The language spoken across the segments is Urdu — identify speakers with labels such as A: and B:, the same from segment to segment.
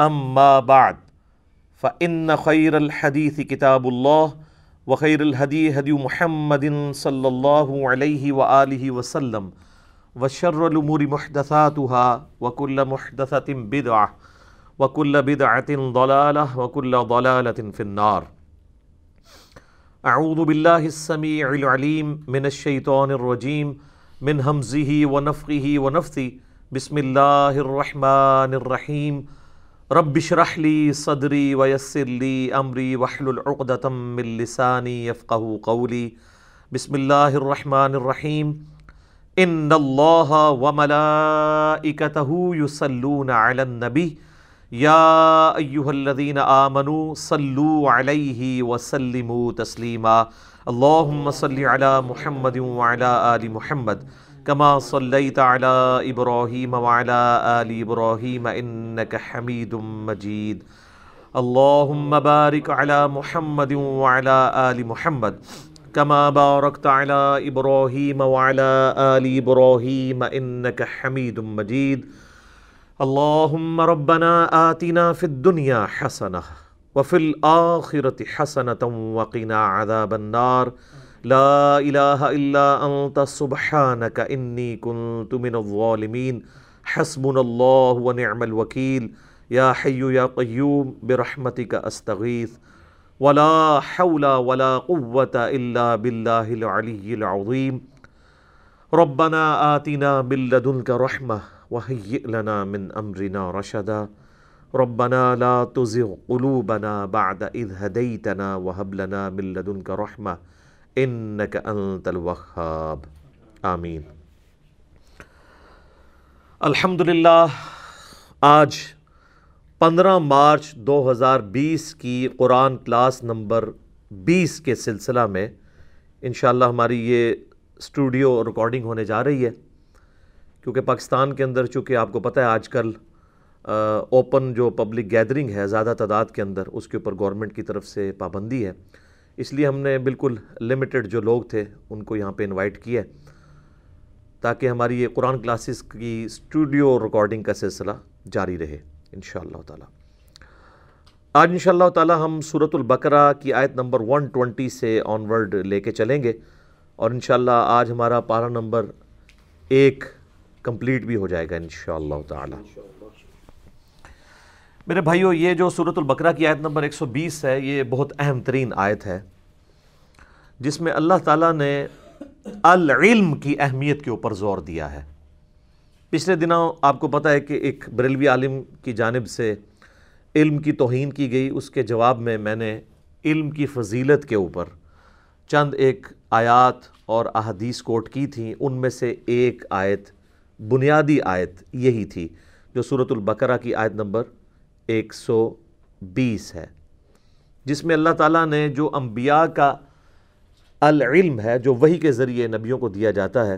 A: أما بعد، فإن خير الحديث كتاب الله، وخير الهدي هدي محمد صلى الله عليه وآله وسلم، وشر الأمور محدثاتها، وكل محدثة بدعة، وكل بدعة ضلالة، وكل ضلالة في النار. أعوذ بالله السميع العليم من الشيطان الرجيم، من همزه ونفخه ونفثه. بسم الله الرحمن الرحيم. رب اشرح لي صدري ويسر لي امري واحلل عقدة من لساني يفقهوا قولي. بسم الله الرحمن الرحيم. ان الله وملائكته يصلون على النبي. يا ايها الذين امنوا صلوا عليه وسلموا تسليما. اللهم صل على محمد وعلى ال محمد. كما صليت على ابراهيم وعلى ال ابراهيم انك حميد مجيد. اللهم بارك على محمد وعلى ال محمد. كما باركت على ابراهيم وعلى ال ابراهيم انك حميد مجيد. اللهم ربنا آتنا في الدنيا حسنة وفي الآخرة حسنة وقنا عذاب النار. لا إله إلا أنت، سبحانك إني كنت من الظالمين. حسبنا الله ونعم الوكيل. يا حي يا قيوم، برحمتك أستغيث. ولا حول ولا قوة إلا بالله العلي العظيم. ربنا آتنا من لدنك رحمة وهيئ لنا من أمرنا رشدا. ربنا لا تزغ قلوبنا بعد إذ هديتنا وهب لنا من لدنك رحمة. إنك أنت الوهاب. آمين. الحمدللہ، آج پندرہ مارچ دو ہزار بیس کی قرآن کلاس نمبر بیس کے سلسلہ میں انشاءاللہ ہماری یہ اسٹوڈیو ریکارڈنگ ہونے جا رہی ہے، کیونکہ پاکستان کے اندر چونکہ آپ کو پتہ ہے، آج کل اوپن جو پبلک گیدرنگ ہے، زیادہ تعداد کے اندر، اس کے اوپر گورنمنٹ کی طرف سے پابندی ہے۔ اس لیے ہم نے بالکل لمیٹڈ جو لوگ تھے، ان کو یہاں پہ انوائٹ کیا ہے تاکہ ہماری یہ قرآن کلاسز کی اسٹوڈیو ریکارڈنگ کا سلسلہ جاری رہے، انشاءاللہ تعالی۔ آج انشاءاللہ تعالی ہم صورت البقرہ کی آیت نمبر 120 سے آن ورڈ لے کے چلیں گے اور انشاءاللہ آج ہمارا پارا نمبر ایک کمپلیٹ بھی ہو جائے گا ان شاء انشاءاللہ تعالی۔ میرے بھائیو، یہ جو صورت البقرہ کی آیت نمبر 120 ہے، یہ بہت اہم ترین آیت ہے، جس میں اللہ تعالیٰ نے العلم کی اہمیت کے اوپر زور دیا ہے۔ پچھلے دنوں آپ کو پتہ ہے کہ ایک بریلوی عالم کی جانب سے علم کی توہین کی گئی۔ اس کے جواب میں میں نے علم کی فضیلت کے اوپر چند ایک آیات اور احادیث کوٹ کی تھیں۔ ان میں سے ایک آیت، بنیادی آیت یہی تھی، جو صورت البقرہ کی آیت نمبر ایک سو بیس ہے، جس میں اللہ تعالیٰ نے جو انبیاء کا العلم ہے، جو وہی کے ذریعے نبیوں کو دیا جاتا ہے،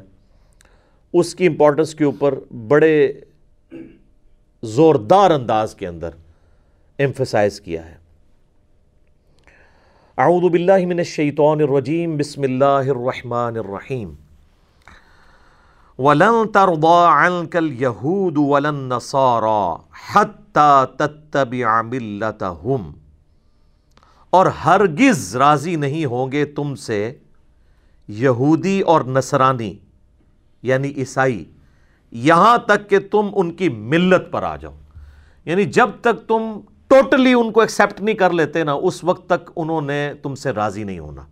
A: اس کی امپورٹنس کے اوپر بڑے زوردار انداز کے اندر ایمفسائز کیا ہے۔ اعوذ باللہ من الشیطان الرجیم، بسم اللہ الرحمن الرحیم۔ وَلَن تَرْضَى عَنْكَ الْيَهُودُ وَلَن نَصَارَى حَتَّى تَتَّبِعَ مِلَّتَهُمْ۔ اور ہرگز راضی نہیں ہوں گے تم سے یہودی اور نصرانی یعنی عیسائی، یہاں تک کہ تم ان کی ملت پر آ جاؤ۔ یعنی جب تک تم ٹوٹلی ان کو ایکسیپٹ نہیں کر لیتے نا، اس وقت تک انہوں نے تم سے راضی نہیں ہونا۔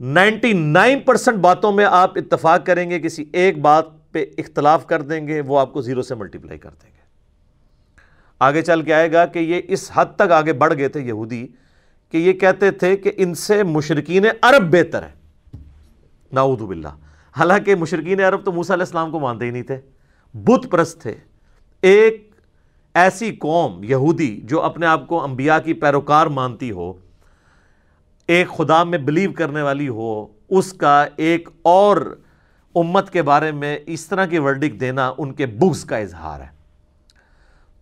A: نائنٹی نائن پرسنٹ باتوں میں آپ اتفاق کریں گے، کسی ایک بات پہ اختلاف کر دیں گے، وہ آپ کو زیرو سے ملٹیپلائی کر دیں گے۔ آگے چل کے آئے گا کہ یہ اس حد تک آگے بڑھ گئے تھے یہودی کہ یہ کہتے تھے کہ ان سے مشرقین عرب بہتر ہے نعوذ باللہ۔ حالانکہ مشرقین عرب تو موسیٰ علیہ السلام کو مانتے ہی نہیں تھے۔ بت پرست تھے۔ ایک ایسی قوم یہودی جو اپنے آپ کو انبیاء کی پیروکار مانتی ہو ایک خدا میں بلیو کرنے والی ہو، اس کا ایک اور امت کے بارے میں اس طرح کی ورڈک دینا ان کے بغض کا اظہار ہے۔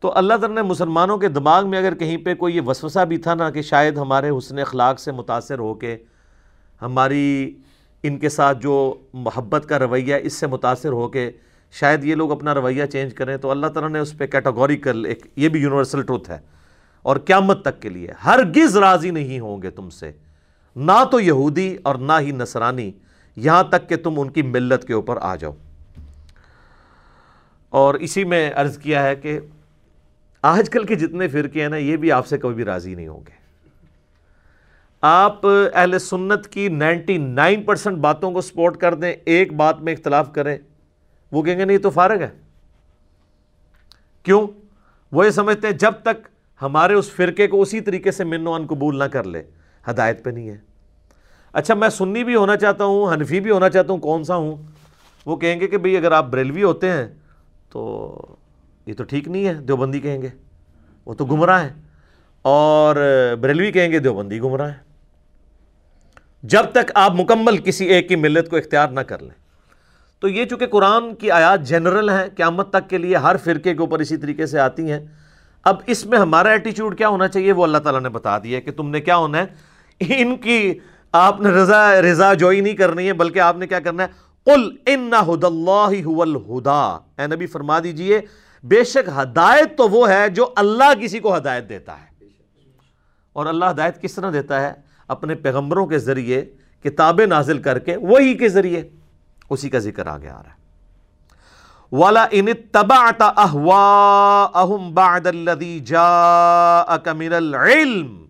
A: تو اللہ تعالیٰ نے مسلمانوں کے دماغ میں اگر کہیں پہ کوئی یہ وسوسہ بھی تھا نا کہ شاید ہمارے حسن اخلاق سے متاثر ہو کے ہماری ان کے ساتھ جو محبت کا رویہ اس سے متاثر ہو کے شاید یہ لوگ اپنا رویہ چینج کریں، تو اللہ تعالیٰ نے اس پہ کیٹاگوریکل ایک یہ بھی یونیورسل ٹروتھ ہے۔ اور قیامت تک کے لیے ہرگز راضی نہیں ہوں گے تم سے۔ نہ تو یہودی اور نہ ہی نصرانی یہاں تک کہ تم ان کی ملت کے اوپر آ جاؤ۔ اور اسی میں عرض کیا ہے کہ آج کل کے جتنے فرقے ہیں نا، یہ بھی آپ سے کبھی بھی راضی نہیں ہوں گے۔ آپ اہل سنت کی نائنٹی نائن پرسنٹ باتوں کو سپورٹ کر دیں، ایک بات میں اختلاف کریں، وہ کہیں گے نہیں تو فارغ ہے۔ کیوں؟ وہ یہ سمجھتے ہیں، جب تک ہمارے اس فرقے کو اسی طریقے سے من و ان قبول نہ کر لے ہدایت پہ نہیں ہے۔ اچھا میں سنی بھی ہونا چاہتا ہوں، حنفی بھی ہونا چاہتا ہوں، کون سا ہوں؟ وہ کہیں گے کہ بھئی اگر آپ بریلوی ہوتے ہیں تو یہ تو ٹھیک نہیں ہے، دیوبندی کہیں گے۔ وہ تو گمراہ ہیں۔ اور بریلوی کہیں گے، دیوبندی گمراہ ہیں۔ جب تک آپ مکمل کسی ایک کی ملت کو اختیار نہ کر لیں۔ تو یہ چونکہ قرآن کی آیات جنرل ہیں، قیامت تک کے لیے ہر فرقے کے اوپر اسی طریقے سے آتی ہیں۔ اب اس میں ہمارا ایٹیچیوڈ کیا ہونا چاہیے؟ وہ اللہ تعالیٰ نے بتا دیا کہ تم نے کیا ہونا ہے؟ ان کی آپ نے رضا رضا جوئی نہیں کرنی ہے، بلکہ آپ نے کیا کرنا ہے؟ قل ان ہد اللہ الہدا۔ اے نبی، فرما دیجیے، بے شک ہدایت تو وہ ہے جو اللہ کسی کو ہدایت دیتا ہے۔ اور اللہ ہدایت کس طرح دیتا ہے؟ اپنے پیغمبروں کے ذریعے کتابیں نازل کر کے وہی کے ذریعے۔ اسی کا ذکر آگے آ رہا ہے۔ والا ان تبعت اهواهم بعد الذي جاءك من العلم۔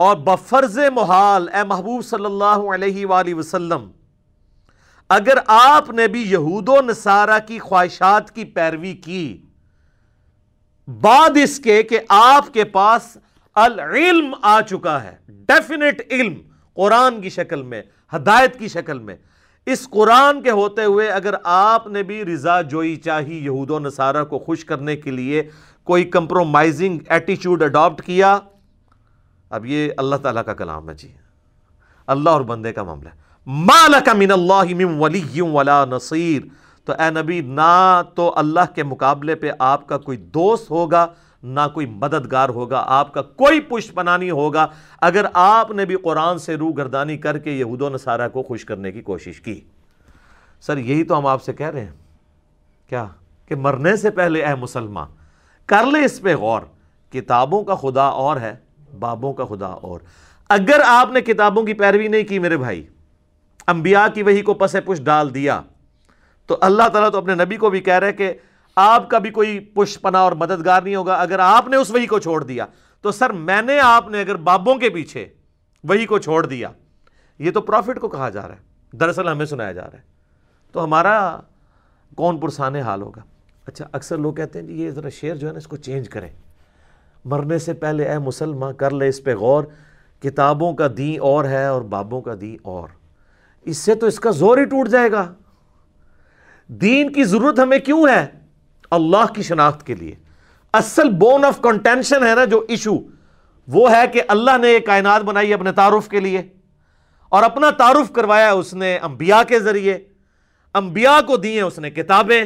A: اور بفرض محال، اے محبوب صلی اللہ علیہ وآلہ وسلم، اگر آپ نے بھی یہود و نصارہ کی خواہشات کی پیروی کی، بعد اس کے کہ آپ کے پاس العلم آ چکا ہے ڈیفینیٹ علم، قرآن کی شکل میں، ہدایت کی شکل میں، اس قرآن کے ہوتے ہوئے اگر آپ نے بھی رضا جوئی چاہی یہود و نصارہ کو خوش کرنے کے لیے، کوئی کمپرومائزنگ ایٹیچیوڈ اڈاپٹ کیا اب یہ اللہ تعالیٰ کا کلام ہے جی۔ اللہ اور بندے کا معاملہ ہے۔ مالک من اللہ من ولی ولا نصیر۔ تو اے نبی، نہ تو اللہ کے مقابلے پہ آپ کا کوئی دوست ہوگا، نہ کوئی مددگار ہوگا، آپ کا کوئی پشت پنانی ہوگا۔ اگر آپ نے بھی قرآن سے روح گردانی کر کے یہود و نصارہ کو خوش کرنے کی کوشش کی۔ سر، یہی تو ہم آپ سے کہہ رہے ہیں۔ کیا؟ کہ مرنے سے پہلے اے مسلمان، کر لے اس پہ غور۔ کتابوں کا خدا اور ہے۔ بابوں کا خدا اور۔ اگر آپ نے کتابوں کی پیروی نہیں کی میرے بھائی، انبیاء کی وہی کو پس پش ڈال دیا، تو اللہ تعالیٰ تو اپنے نبی کو بھی کہہ رہے کہ آپ کا بھی کوئی پش پنا اور مددگار نہیں ہوگا۔ اگر آپ نے اس وہی کو چھوڑ دیا، تو سر میں نے آپ نے اگر بابوں کے پیچھے وہی کو چھوڑ دیا، یہ تو پروفٹ کو کہا جا رہا ہے۔ دراصل ہمیں سنایا جا رہا ہے۔ تو ہمارا کون پرسان حال ہوگا؟ اچھا اکثر لوگ کہتے ہیں جی یہ ذرا شعر جو ہے نا، اس کو چینج کریں۔ مرنے سے پہلے اے مسلمان کر لے اس پہ غور، کتابوں کا دین اور ہے اور بابوں کا دین اور۔ اس سے تو اس کا زور ہی ٹوٹ جائے گا۔ دین کی ضرورت ہمیں کیوں ہے؟ اللہ کی شناخت کے لیے۔ اصل بون آف کنٹینشن ہے نا جو ایشو وہ ہے کہ اللہ نے ایک کائنات بنائی اپنے تعارف کے لیے۔ اور اپنا تعارف کروایا اس نے انبیاء کے ذریعے۔ انبیاء کو دی ہیں اس نے کتابیں۔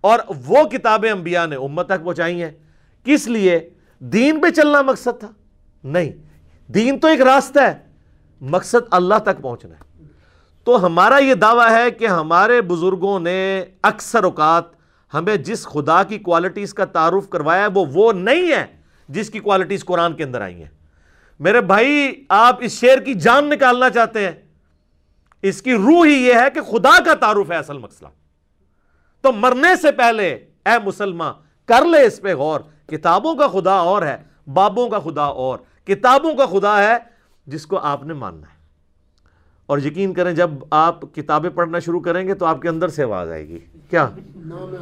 A: اور وہ کتابیں انبیاء نے امت تک پہنچائی ہیں۔ کس لیے؟ دین پہ چلنا مقصد تھا۔ نہیں، دین تو ایک راستہ ہے۔ مقصد اللہ تک پہنچنا ہے۔ تو ہمارا یہ دعویٰ ہے کہ ہمارے بزرگوں نے اکثر اوقات ہمیں جس خدا کی کوالٹیز کا تعارف کروایا ہے وہ وہ نہیں ہے جس کی کوالٹیز قرآن کے اندر آئی ہیں۔ میرے بھائی، آپ اس شعر کی جان نکالنا چاہتے ہیں۔ اس کی روح ہی یہ ہے کہ خدا کا تعارف ہے اصل مسئلہ۔ تو مرنے سے پہلے، اے مسلمان کر لے اس پہ غور۔ کتابوں کا خدا اور ہے، بابوں کا خدا اور، کتابوں کا خدا ہے جس کو آپ نے ماننا ہے۔ اور یقین کریں جب آپ کتابیں پڑھنا شروع کریں گے تو آپ کے اندر سے آواز آئے گی۔ کیا؟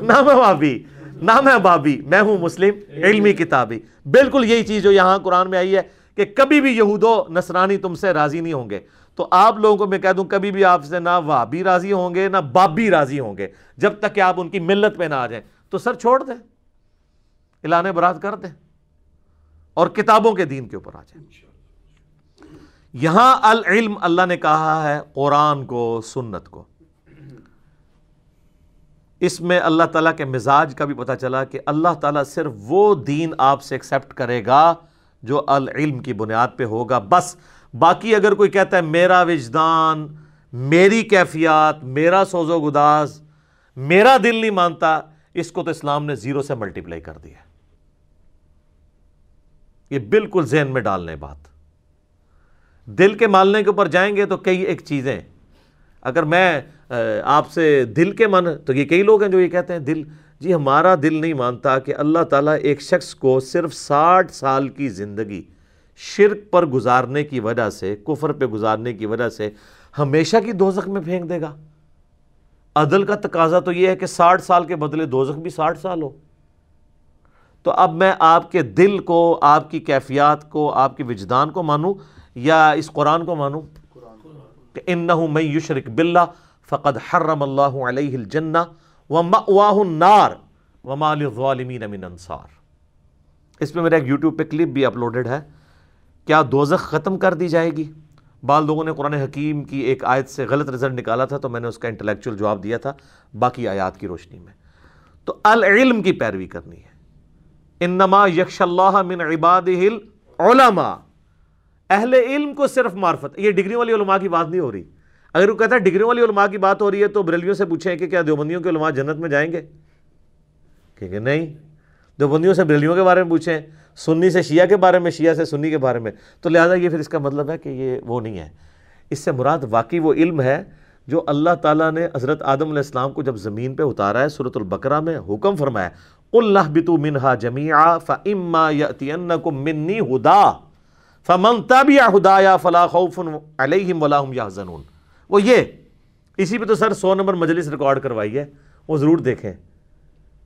A: نام ہے بابی نام ہے بابی۔ میں ہوں مسلم، علمی کتابی۔ بالکل یہی چیز جو یہاں قرآن میں آئی ہے کہ کبھی بھی یہود و نصرانی تم سے راضی نہیں ہوں گے۔ تو آپ لوگوں کو میں کہہ دوں، کبھی بھی آپ سے نہ وابی راضی ہوں گے، نہ بابی راضی ہوں گے۔ جب تک کہ آپ ان کی ملت پہ نہ آ جائیں۔ تو سر چھوڑ دیں۔ اعلان برات کر دیں اور کتابوں کے دین کے اوپر آ جائیں۔ یہاں العلم اللہ نے کہا ہے، قرآن کو، سنت کو۔ اس میں اللہ تعالیٰ کے مزاج کا بھی پتہ چلا کہ اللہ تعالیٰ صرف وہ دین آپ سے ایکسیپٹ کرے گا جو العلم کی بنیاد پہ ہوگا۔ بس باقی اگر کوئی کہتا ہے، میرا وجدان، میری کیفیات، میرا سوز و گداز میرا دل نہیں مانتا، اس کو تو اسلام نے زیرو سے ملٹیپلائی کر دیا یہ بالکل ذہن میں ڈالنے بات۔ دل کے مالنے کے اوپر جائیں گے تو کئی ایک چیزیں۔ اگر میں آپ سے دل کے من، تو یہ کئی لوگ ہیں جو یہ کہتے ہیں، دل جی ہمارا دل نہیں مانتا کہ اللہ تعالیٰ ایک شخص کو صرف ساٹھ سال کی زندگی شرک پر گزارنے کی وجہ سے، کفر پہ گزارنے کی وجہ سے ہمیشہ کی دوزخ میں پھینک دے گا۔ عدل کا تقاضا تو یہ ہے کہ ساٹھ سال کے بدلے دوزخ بھی ساٹھ سال ہو۔ تو اب میں آپ کے دل کو، آپ کی کیفیات کو، آپ کے وجدان کو مانوں یا اس قرآن کو مانوں؟ کہ انہو انما یکش اللہ من عبادہ العلماء اہل علم کو صرف معرفت۔ یہ ڈگری والی علماء کی بات نہیں ہو رہی۔ اگر وہ کہتا ہے ڈگری والی علماء کی بات ہو رہی ہے تو بریلیوں سے پوچھیں کہ کیا دیوبندیوں کے علماء جنت میں جائیں گے؟ کہ نہیں۔ دیوبندیوں سے بریلیوں کے بارے میں پوچھیں، سنی سے شیعہ کے بارے میں، شیعہ سے سنی کے بارے میں۔ تو لہٰذا یہ پھر اس کا مطلب ہے کہ یہ وہ نہیں ہے۔ اس سے مراد واقعی وہ علم ہے جو اللہ تعالیٰ نے حضرت آدم علیہ السلام کو جب زمین پہ اتارا ہے صورت البقرہ میں حکم فرمایا اللہ بتو منہا جمیا فما منی ہدا فمن تابع ہدایا فلا خوف علیہم ولا هم يحزنون۔ وہ یہ، اسی پہ تو سر سو نمبر مجلس ریکارڈ کروائی ہے۔ وہ ضرور دیکھیں۔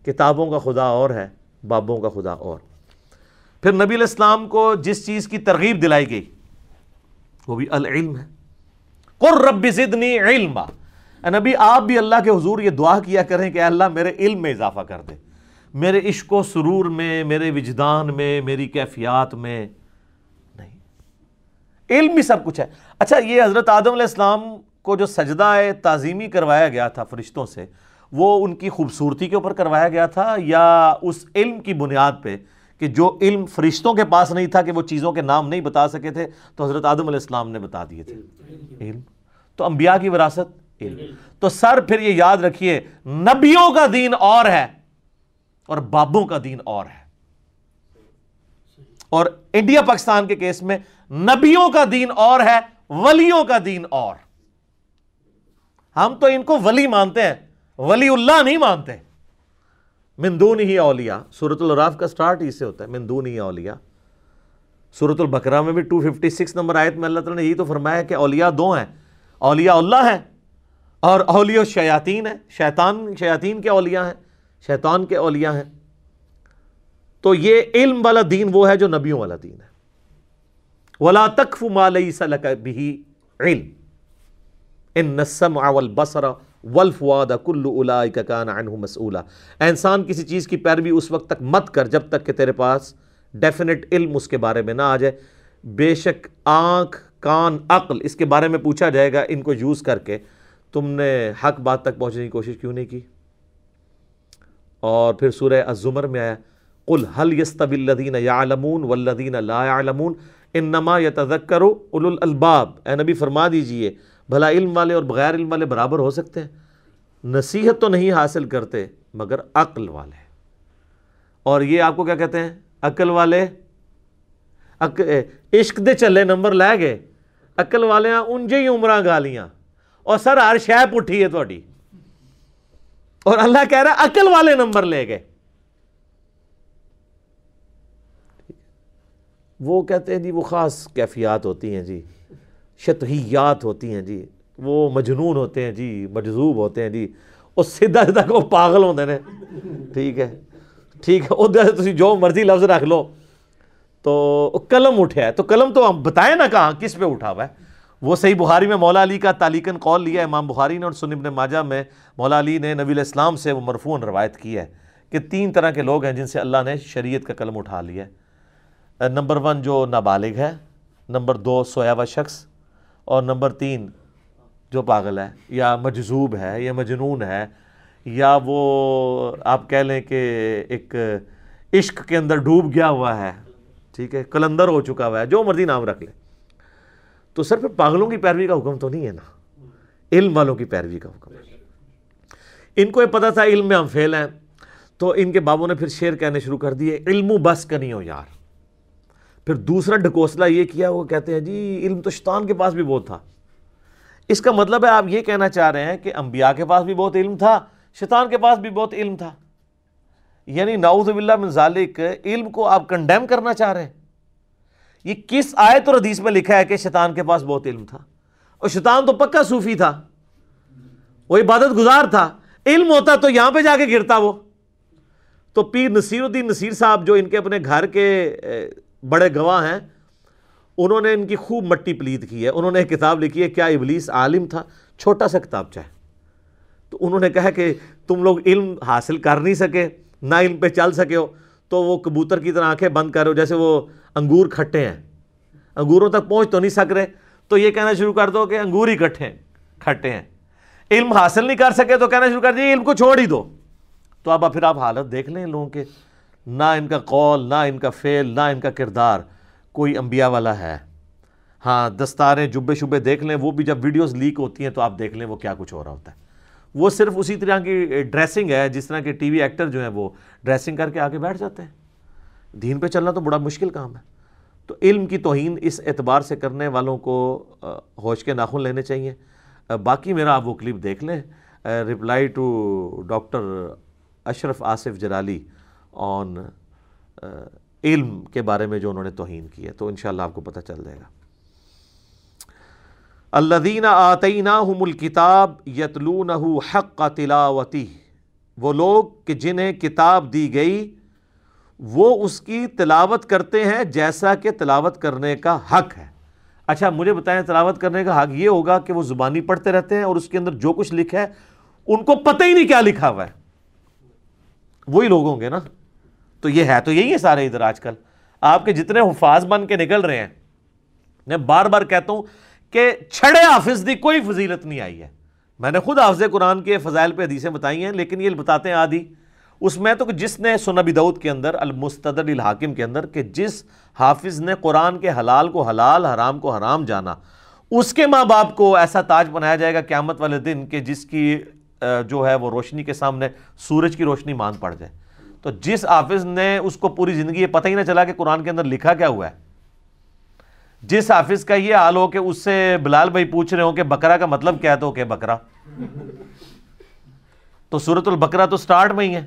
A: کتابوں کا خدا اور ہے، بابوں کا خدا اور۔ پھر نبی علیہ السلام کو جس چیز کی ترغیب دلائی گئی، وہ بھی العلم ہے۔ قر رب زدنی علما۔ نبی، آپ بھی اللہ کے حضور یہ دعا کیا کریں کہ اللہ میرے علم میں اضافہ کر دے۔ میرے عشق و سرور میں، میرے وجدان میں، میری کیفیات میں۔ نہیں۔ علم بھی سب کچھ ہے۔ اچھا یہ حضرت آدم علیہ السلام کو جو سجدہ تعظیمی کروایا گیا تھا فرشتوں سے، وہ ان کی خوبصورتی کے اوپر کروایا گیا تھا یا اس علم کی بنیاد پہ کہ جو علم فرشتوں کے پاس نہیں تھا کہ وہ چیزوں کے نام نہیں بتا سکے تھے، تو حضرت آدم علیہ السلام نے بتا دیے تھے۔ علم۔ تو انبیاء کی وراثت، علم۔ تو سر پھر یہ یاد رکھیے، نبیوں کا دین اور ہے۔ اور بابوں کا دین اور ہے۔ اور انڈیا پاکستان کے کیس میں نبیوں کا دین اور ہے، ولیوں کا دین اور۔ ہم تو ان کو ولی مانتے ہیں، ولی اللہ نہیں مانتے۔ مندون ہی اولیاء سورت الراف کا سٹارٹ ہی سے ہوتا ہے مندون ہی اولیاء۔ سورت البقرہ میں بھی 256 نمبر آیت میں اللہ تعالیٰ نے یہی تو فرمایا کہ اولیاء دو ہیں، اولیاء اللہ ہیں اور اولیاء شیاطین ہیں۔ شیطان، شیاطین کے اولیاء ہیں۔ شیطان کے اولیاء ہیں۔ تو یہ علم والا دین وہ ہے جو نبیوں والا دین ہے۔ ولا تکف ما لیس لک به علم ان السمع والبصر والفؤاد كل اولئک کان عنه مسؤولا انسان کسی چیز کی پیروی اس وقت تک مت کر جب تک کہ تیرے پاس ڈیفینٹ علم اس کے بارے میں نہ آ جائے۔ بے شک آنکھ، کان، عقل اس کے بارے میں پوچھا جائے گا ان کو یوز کر کے۔ تم نے حق بات تک پہنچنے کی کوشش کیوں نہیں کی؟ اور پھر سورہ الزمر میں آیا، قل هل يستوي الذين يعلمون والذين لا يعلمون انما يتذكر اولو الالباب۔ اے نبی، فرما دیجیے، بھلا علم والے اور بغیر علم والے برابر ہو سکتے ہیں؟ نصیحت تو نہیں حاصل کرتے، مگر عقل والے۔ اور یہ آپ کو کیا کہتے ہیں؟ عقل والے عشق دے چلے نمبر لے گئے۔ عقل والے ہاں، انجے ہی عمرہ گالیاں اور سر ہر شہ پٹھی ہے تھوڑی اور اللہ کہہ رہا ہے عقل والے نمبر لے گئے۔ وہ کہتے ہیں جی وہ خاص کیفیات ہوتی ہیں جی شتحیات ہوتی ہیں جی وہ مجنون ہوتے ہیں جی مجذوب ہوتے ہیں جی۔ وہ سیدھا سیدھا وہ پاگل ہوتے ہیں۔ ٹھیک ہے ٹھیک ہے۔ ادھر تھی جو مرضی لفظ رکھ لو۔ تو قلم اٹھا ہے تو قلم تو ہم بتائیں نا کہاں، کس پہ اٹھا ہوا ہے؟ وہ صحیح بخاری میں مولا علی کا تالیکن قول لیا امام بخاری نے اور سن ابن ماجہ میں مولا علی نے نبی علیہ السلام سے وہ مرفون روایت کی ہے کہ تین طرح کے لوگ ہیں جن سے اللہ نے شریعت کا قلم اٹھا لیا ہے۔ نمبر ون جو نابالغ ہے، نمبر دو سویا ہوا شخص، اور نمبر تین جو پاگل ہے، یا مجذوب ہے، یا مجنون ہے، یا وہ آپ کہہ لیں کہ ایک عشق کے اندر ڈوب گیا ہوا ہے، ٹھیک ہے، کلندر ہو چکا ہوا ہے، جو مرضی نام رکھ لے تو سر پھر پاگلوں کی پیروی کا حکم تو نہیں ہے نا۔ علم والوں کی پیروی کا حکم ہے۔ ان کو یہ پتا تھا علم میں ہم فیل ہیں۔ تو ان کے بابوں نے پھر شعر کہنے شروع کر دیے، علم بس کا نہیں ہو یار۔ پھر دوسرا ڈھکوسلا یہ کیا، وہ کہتے ہیں جی علم تو شیطان کے پاس بھی بہت تھا۔ اس کا مطلب ہے آپ یہ کہنا چاہ رہے ہیں کہ انبیاء کے پاس بھی بہت علم تھا، شیطان کے پاس بھی بہت علم تھا۔ یعنی نعوذ باللہ من ذالک، علم کو آپ کنڈیم کرنا چاہ رہے ہیں۔ یہ کس آیت اور حدیث میں لکھا ہے کہ شیطان کے پاس بہت علم تھا؟ اور شیطان تو پکا صوفی تھا۔ وہ عبادت گزار تھا۔ علم ہوتا تو یہاں پہ جا کے گرتا وہ۔ تو پیر نصیر الدین نصیر صاحب جو ان کے اپنے گھر کے بڑے گواہ ہیں، انہوں نے ان کی خوب مٹی پلیت کی ہے۔ انہوں نے ایک کتاب لکھی ہے، کیا ابلیس عالم تھا؟ چھوٹا سا کتاب چاہے۔ تو انہوں نے کہا کہ تم لوگ علم حاصل کر نہیں سکے، نہ علم پہ چل سکے ہو۔ تو وہ کبوتر کی طرح آنکھیں بند کرو جیسے وہ انگور کھٹے ہیں۔ انگوروں تک پہنچ تو نہیں سک رہے۔ تو یہ کہنا شروع کر دو کہ انگور ہی کٹھے ہیں، کھٹے ہیں۔ علم حاصل نہیں کر سکے تو کہنا شروع کر دیے علم کو چھوڑ ہی دو۔ تو اب پھر آپ حالت دیکھ لیں لوگوں کے۔ نہ ان کا قول، نہ ان کا فعل، نہ ان کا کردار کوئی انبیاء والا ہے۔ ہاں دستاریں جبے شبے دیکھ لیں، وہ بھی جب ویڈیوز لیک ہوتی ہیں تو آپ دیکھ لیں وہ کیا کچھ ہو رہا ہوتا ہے۔ وہ صرف اسی طرح کی ڈریسنگ ہے، جس طرح کے ٹی وی ایکٹر جو ہیں وہ ڈریسنگ کر کے آگے بیٹھ جاتے ہیں۔ دین پہ چلنا تو بڑا مشکل کام ہے۔ تو علم کی توہین اس اعتبار سے کرنے والوں کو ہوش کے ناخن لینے چاہیے۔ باقی میرا آپ وہ کلپ دیکھ لیں۔ Reply to doctor Ashraf Asif Jalali on علم کے بارے میں جو انہوں نے توہین کی ہے۔ تو انشاءاللہ آپ کو پتہ چل جائے گا۔ الدین آتیناہم الکتاب یتلونہ حق تلاوتی۔ وہ لوگ کہ جنہیں کتاب دی گئی، وہ اس کی تلاوت کرتے ہیں جیسا کہ تلاوت کرنے کا حق ہے۔ اچھا مجھے بتائیں تلاوت کرنے کا حق یہ ہوگا کہ وہ زبانی پڑھتے رہتے ہیں اور اس کے اندر جو کچھ لکھا ہے، ان کو پتہ ہی نہیں کیا لکھا ہوا ہے۔ وہی لوگ ہوں گے نا۔ تو یہ ہے تو یہی ہے سارے ادھر آج کل۔ آپ کے جتنے حفاظ بن کے نکل رہے ہیں، میں بار بار کہتا ہوں کہ چھڑے حافظ دی کوئی فضیلت نہیں آئی ہے۔ میں نے خود حافظ قرآن کے فضائل پہ حدیثیں بتائی ہیں، لیکن یہ بتاتے ہیں آدھی۔ اس میں تو جس نے سنبی دعود کے اندر، المستدر الحاکم کے اندر، کہ جس حافظ نے قرآن کے حلال کو حلال، حرام کو حرام جانا، اس کے ماں باپ کو ایسا تاج بنایا جائے گا قیامت والے دن کہ جس کی جو ہے وہ روشنی کے سامنے سورج کی روشنی مان پڑ جائے۔ تو جس حافظ نے اس کو پوری زندگی یہ پتہ ہی نہ چلا کہ قرآن کے اندر لکھا کیا ہوا ہے جس حافظ کا یہ حال ہو کہ اس سے بلال بھائی پوچھ رہے ہوں کہ بکرا کا مطلب کیا تو کہ بکرا۔ تو سورت البکرا تو سٹارٹ میں ہی ہے۔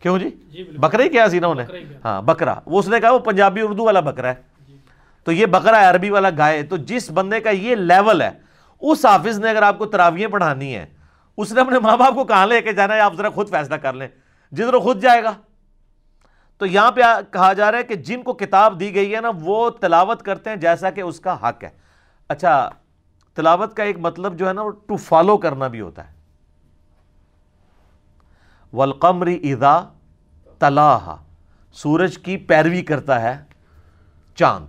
A: کیوں جی, جی، بکرا ہی کیا سی نا انہیں ہاں بکرا۔ وہ اس نے کہا وہ پنجابی اردو والا بکرا ہے۔ جی۔ تو یہ بکرا ہے عربی والا گائے تو جس بندے کا یہ لیول ہے اس حافظ نے اگر آپ کو تراوییں پڑھانی ہے اس نے اپنے ماں باپ کو کہاں لے کے جانا ہے؟ آپ ذرا خود فیصلہ کر لیں۔ جدھر خود جائے گا۔ تو یہاں پہ کہا جا رہا ہے کہ جن کو کتاب دی گئی ہے نا، وہ تلاوت کرتے ہیں جیسا کہ اس کا حق ہے۔ اچھا تلاوت کا ایک مطلب جو ہے نا، وہ ٹو فالو کرنا بھی ہوتا ہے۔ ولقمری ادا تلاح سورج کی پیروی کرتا ہے چاند۔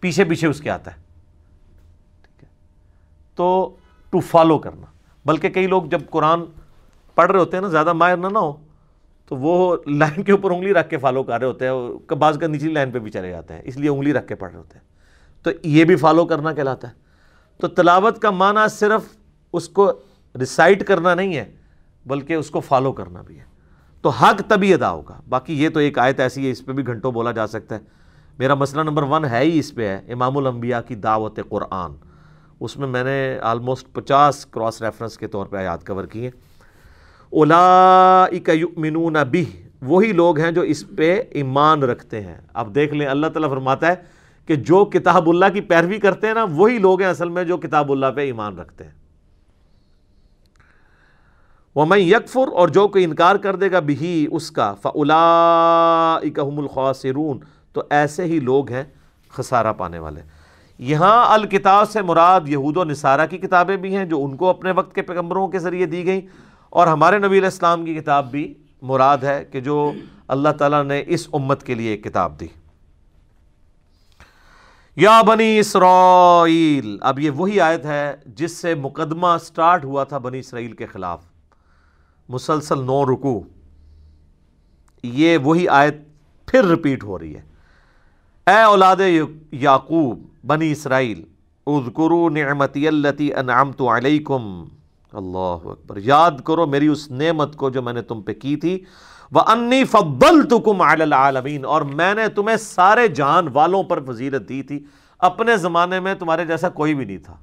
A: پیچھے پیچھے اس کے آتا ہے۔ تو ٹو فالو کرنا۔ بلکہ کئی لوگ جب قرآن پڑھ رہے ہوتے ہیں نا، زیادہ ماہر نہ نہ ہو۔ تو وہ لائن کے اوپر انگلی رکھ کے فالو کر رہے ہوتے ہیں بعض کا نچلی لائن پہ بھی چلے جاتے ہیں، اس لیے انگلی رکھ کے پڑھ رہے ہوتے ہیں۔ تو یہ بھی فالو کرنا کہلاتا ہے۔ تو تلاوت کا معنی صرف اس کو ریسائٹ کرنا نہیں ہے، بلکہ اس کو فالو کرنا بھی ہے۔ تو حق تبھی ادا ہوگا۔ باقی یہ تو ایک آیت ایسی ہے، اس پہ بھی گھنٹوں بولا جا سکتا ہے۔ میرا مسئلہ نمبر ون ہے ہی اس پہ ہے، امام الانبیاء کی دعوت قرآن۔ اس میں میں نے آلموسٹ پچاس کراس ریفرنس کے طور پہ آیات کور کی ہیں۔ اولا یؤمنون بھی وہی لوگ ہیں جو اس پہ ایمان رکھتے ہیں۔ اب دیکھ لیں، اللہ تعالیٰ فرماتا ہے کہ جو کتاب اللہ کی پیروی کرتے ہیں نا، وہی لوگ ہیں اصل میں جو کتاب اللہ پہ ایمان رکھتے ہیں۔ وہ میں یکفر، اور جو کوئی انکار کر دے گا بھی اس کا۔ فلا اکم الخواصرون تو ایسے ہی لوگ ہیں خسارہ پانے والے۔ یہاں الکتاب سے مراد یہود و نصارہ کی کتابیں بھی ہیں جو ان کو اپنے وقت کے پیغمبروں کے ذریعے دی گئیں۔ اور ہمارے نبی علیہ السلام کی کتاب بھی مراد ہے کہ جو اللہ تعالیٰ نے اس امت کے لیے ایک کتاب دی۔ یا بنی اسرائیل، اب یہ وہی آیت ہے جس سے مقدمہ سٹارٹ ہوا تھا بنی اسرائیل کے خلاف۔ مسلسل نو رکو یہ وہی آیت پھر رپیٹ ہو رہی ہے۔ اے اولاد یعقوب، بنی اسرائیل اذکرو نعمتی اللتی انعمت علیکم۔ اللہ اکبر۔ یاد کرو میری اس نعمت کو جو میں نے تم پہ کی تھی۔ وَأَنِّي فَضَّلْتُكُمْ عَلَى الْعَالَمِينَ۔ اور میں نے تمہیں سارے جہان والوں پر فضیلت دی تھی۔ اپنے زمانے میں تمہارے جیسا کوئی بھی نہیں تھا۔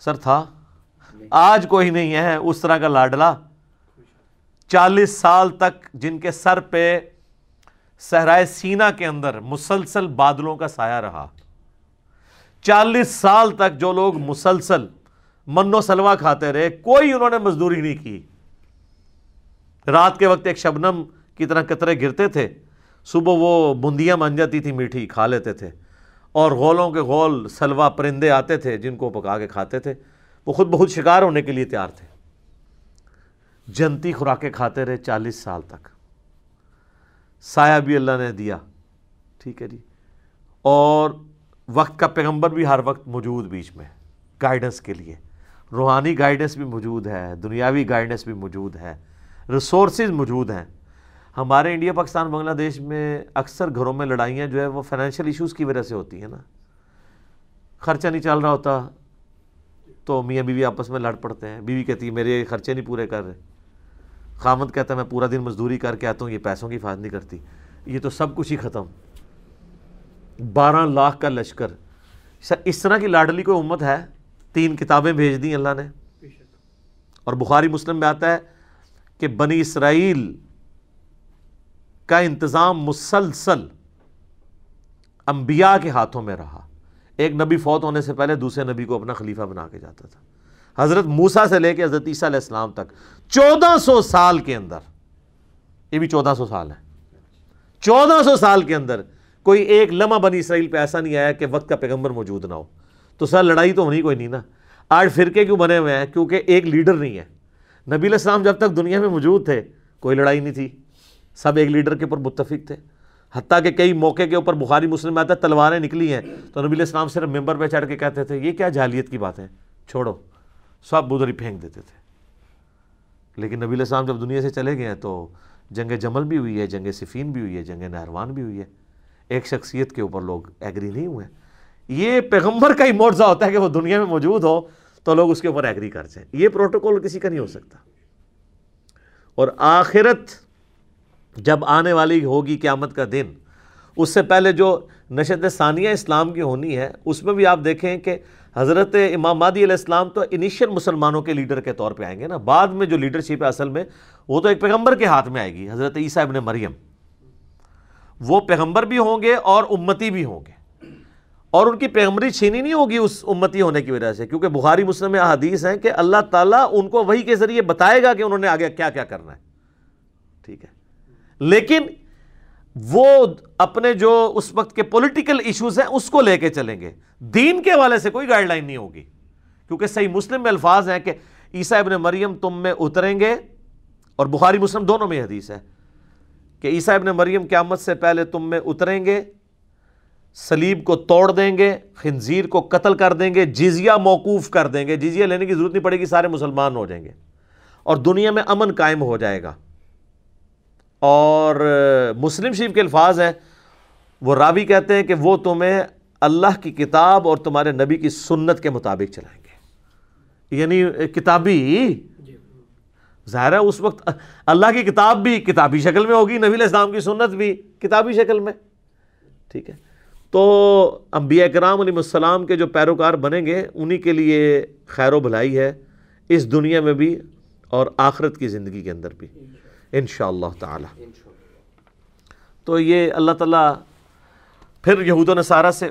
A: سر تھا؟ آج کوئی نہیں ہے اس طرح کا لاڈلا۔ چالیس سال تک جن کے سر پہ صحرائے سینا کے اندر مسلسل بادلوں کا سایہ رہا۔ چالیس سال تک جو لوگ مسلسل من و سلوا کھاتے رہے، کوئی انہوں نے مزدوری نہیں کی۔ رات کے وقت ایک شبنم کی طرح کترے گرتے تھے۔ صبح وہ بندیاں بن جاتی تھی میٹھی کھا لیتے تھے۔ اور غولوں کے غول سلوا پرندے آتے تھے، جن کو پکا کے کھاتے تھے۔ وہ خود بہت شکار ہونے کے لیے تیار تھے۔ جنتی خوراکیں کھاتے رہے چالیس سال تک۔ سایہ بھی اللہ نے دیا۔ ٹھیک ہے جی۔ اور وقت کا پیغمبر بھی ہر وقت موجود بیچ میں گائیڈنس کے لیے۔ روحانی گائیڈنس بھی موجود ہے، دنیاوی گائیڈنس بھی موجود ہے ریسورسز موجود ہیں۔ ہمارے انڈیا، پاکستان، بنگلہ دیش میں اکثر گھروں میں لڑائیاں جو ہے وہ فائنینشیل ایشوز کی وجہ سے ہوتی ہیں نا۔ خرچہ نہیں چل رہا ہوتا تو میاں بیوی آپس میں لڑ پڑتے ہیں۔ بیوی کہتی ہے، میرے خرچے نہیں پورے کر رہے۔ خامد کہتا ہے، میں پورا دن مزدوری کر کے آتا ہوں، یہ پیسوں کی حفاظت نہیں کرتی۔ یہ تو سب کچھ ہی ختم۔ بارہ لاکھ کا لشکر۔ اس طرح کی لاڈلی کوئی امت ہے؟ تین کتابیں بھیج دیں اللہ نے۔ اور بخاری مسلم میں آتا ہے کہ بنی اسرائیل کا انتظام مسلسل انبیاء کے ہاتھوں میں رہا۔ ایک نبی فوت ہونے سے پہلے دوسرے نبی کو اپنا خلیفہ بنا کے جاتا تھا۔ حضرت موسا سے لے کے حضرت عیسیٰ علیہ السلام تک چودہ سو سال کے اندر، یہ بھی چودہ سو سال ہے۔ چودہ سو سال کے اندر کوئی ایک لمحہ بنی اسرائیل پہ ایسا نہیں آیا کہ وقت کا پیغمبر موجود نہ ہو۔ تو سر لڑائی تو ہونی کوئی نہیں نا۔ آج فرقے کیوں بنے ہوئے ہیں؟ کیونکہ ایک لیڈر نہیں ہے۔ نبی علیہ السلام جب تک دنیا میں موجود تھے، کوئی لڑائی نہیں تھی۔ سب ایک لیڈر کے اوپر متفق تھے۔ حتیٰ کہ کئی موقع کے اوپر بخاری مسلم میں آتا ہے، تلواریں نکلی ہیں۔ تو نبی علیہ السلام صرف ممبر پہ چڑھ کے کہتے تھے، یہ کیا جہلیت کی بات ہے چھوڑو۔ سب بدری پھینک دیتے تھے۔ لیکن نبی علیہ السلام جب دنیا سے چلے گئے ہیں تو جنگ جمل بھی ہوئی ہے، جنگ صفین بھی ہوئی ہے، جنگ نہروان بھی ہوئی ہے۔ ایک شخصیت کے اوپر لوگ ایگری نہیں ہوئے۔ یہ پیغمبر کا ہی معجزہ ہوتا ہے کہ وہ دنیا میں موجود ہو تو لوگ اس کے اوپر ایگری کر جائیں۔ یہ پروٹوکول کسی کا نہیں ہو سکتا۔ اور آخرت جب آنے والی ہوگی قیامت کا دن، اس سے پہلے جو نشت ثانیہ اسلام کی ہونی ہے، اس میں بھی آپ دیکھیں کہ حضرت امام مادی علیہ السلام تو انیشیل مسلمانوں کے لیڈر کے طور پہ آئیں گے نا۔ بعد میں جو لیڈرشپ ہے اصل میں، وہ تو ایک پیغمبر کے ہاتھ میں آئے گی، حضرت عیسیٰ ابن مریم۔ وہ پیغمبر بھی ہوں گے اور امتی بھی ہوں گے۔ اور ان کی پیغمبری چھینی نہیں ہوگی اس امتی ہونے کی وجہ سے، کیونکہ بخاری مسلم میں احادیث ہیں کہ اللہ تعالیٰ ان کو وہی کے ذریعے بتائے گا کہ انہوں نے آگے کیا کیا کرنا ہے۔ ٹھیک ہے۔ لیکن وہ اپنے جو اس وقت کے پولیٹیکل ایشوز ہیں، اس کو لے کے چلیں گے۔ دین کے حوالے سے کوئی گائیڈ لائن نہیں ہوگی۔ کیونکہ صحیح مسلم میں الفاظ ہیں کہ عیسیٰ ابن مریم تم میں اتریں گے، اور بخاری مسلم دونوں میں حدیث ہے کہ عیسیٰ ابن مریم قیامت سے پہلے تم میں اتریں گے۔ سلیب کو توڑ دیں گے خنزیر کو قتل کر دیں گے جزیہ موقوف کر دیں گے۔ جزیہ لینے کی ضرورت نہیں پڑے گی سارے مسلمان ہو جائیں گے۔ اور دنیا میں امن قائم ہو جائے گا۔ اور مسلم شریف کے الفاظ ہیں وہ راوی کہتے ہیں کہ وہ تمہیں اللہ کی کتاب اور تمہارے نبی کی سنت کے مطابق چلائیں گے۔ یعنی کتابی؟ ظاہر ہے اس وقت اللہ کی کتاب بھی کتابی شکل میں ہوگی نبی علیہ السلام کی سنت بھی کتابی شکل میں۔ ٹھیک ہے۔ تو انبیاء کرام علیہ السلام کے جو پیروکار بنیں گے، انہی کے لیے خیر و بھلائی ہے اس دنیا میں بھی اور آخرت کی زندگی کے اندر بھی، انشاءاللہ تعالی۔ تو یہ اللہ تعالیٰ پھر یہود و نصارہ سے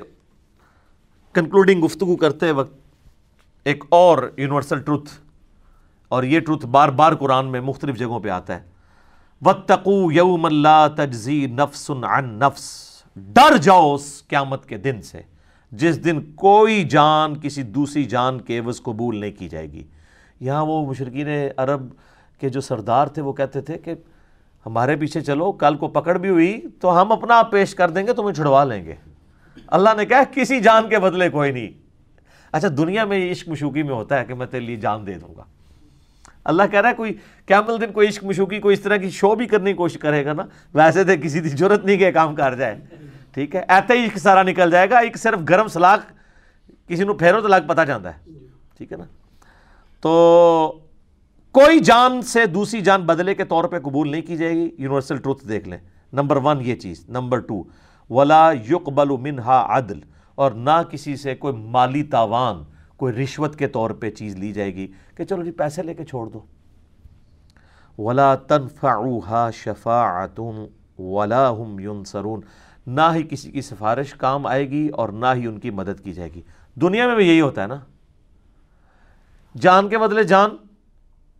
A: کنکلوڈنگ گفتگو کرتے وقت ایک اور یونیورسل ٹروتھ اور یہ ٹروتھ بار بار قرآن میں مختلف جگہوں پہ آتا ہے۔ وَاتَّقُوا يَوْمَ لَا تَجْزِي نَفْسٌ عَن نَفْس۔ ڈر جاؤ اس قیامت کے دن سے، جس دن کوئی جان، کسی دوسری جان کے عوض قبول نہیں کی جائے گی۔ یہاں وہ مشرقین عرب کے جو سردار تھے، وہ کہتے تھے کہ ہمارے پیچھے چلو، کل کو پکڑ بھی ہوئی تو ہم اپنا آپ پیش کر دیں گے، تمہیں چھڑوا لیں گے۔ اللہ نے کہا، کسی جان کے بدلے کوئی نہیں۔ اچھا دنیا میں عشق مشوقی میں ہوتا ہے کہ میں تیرے لیے جان دے دوں گا۔ اللہ کہہ رہا ہے کوئی کیمل دن کوئی عشق مشوقی کوئی اس طرح کی شو بھی کرنے کی کوشش کرے گا نا، ویسے تو کسی کی ضرورت نہیں کہ کام کر جائے۔ ٹھیک ہے؟ ایسے ہی عشق سارا نکل جائے گا، ایک صرف گرم سلاق کسی نو پھیرو تو پتہ جاتا ہے۔ ٹھیک ہے نا؟ تو کوئی جان سے دوسری جان بدلے کے طور پہ قبول نہیں کی جائے گی یونیورسل ٹروتھ دیکھ لیں۔ نمبر ون یہ چیز، نمبر ٹو ولا یقبل منہا عدل۔ اور نہ کسی سے کوئی مالی تاوان کوئی رشوت کے طور پہ چیز لی جائے گی کہ چلو جی پیسے لے کے چھوڑ دو۔ ولا تنفعوها شفاعت ولا هم ينصرون۔ نہ ہی کسی کی سفارش کام آئے گی اور نہ ہی ان کی مدد کی جائے گی۔ دنیا میں بھی یہی ہوتا ہے نا۔ جان کے بدلے جان۔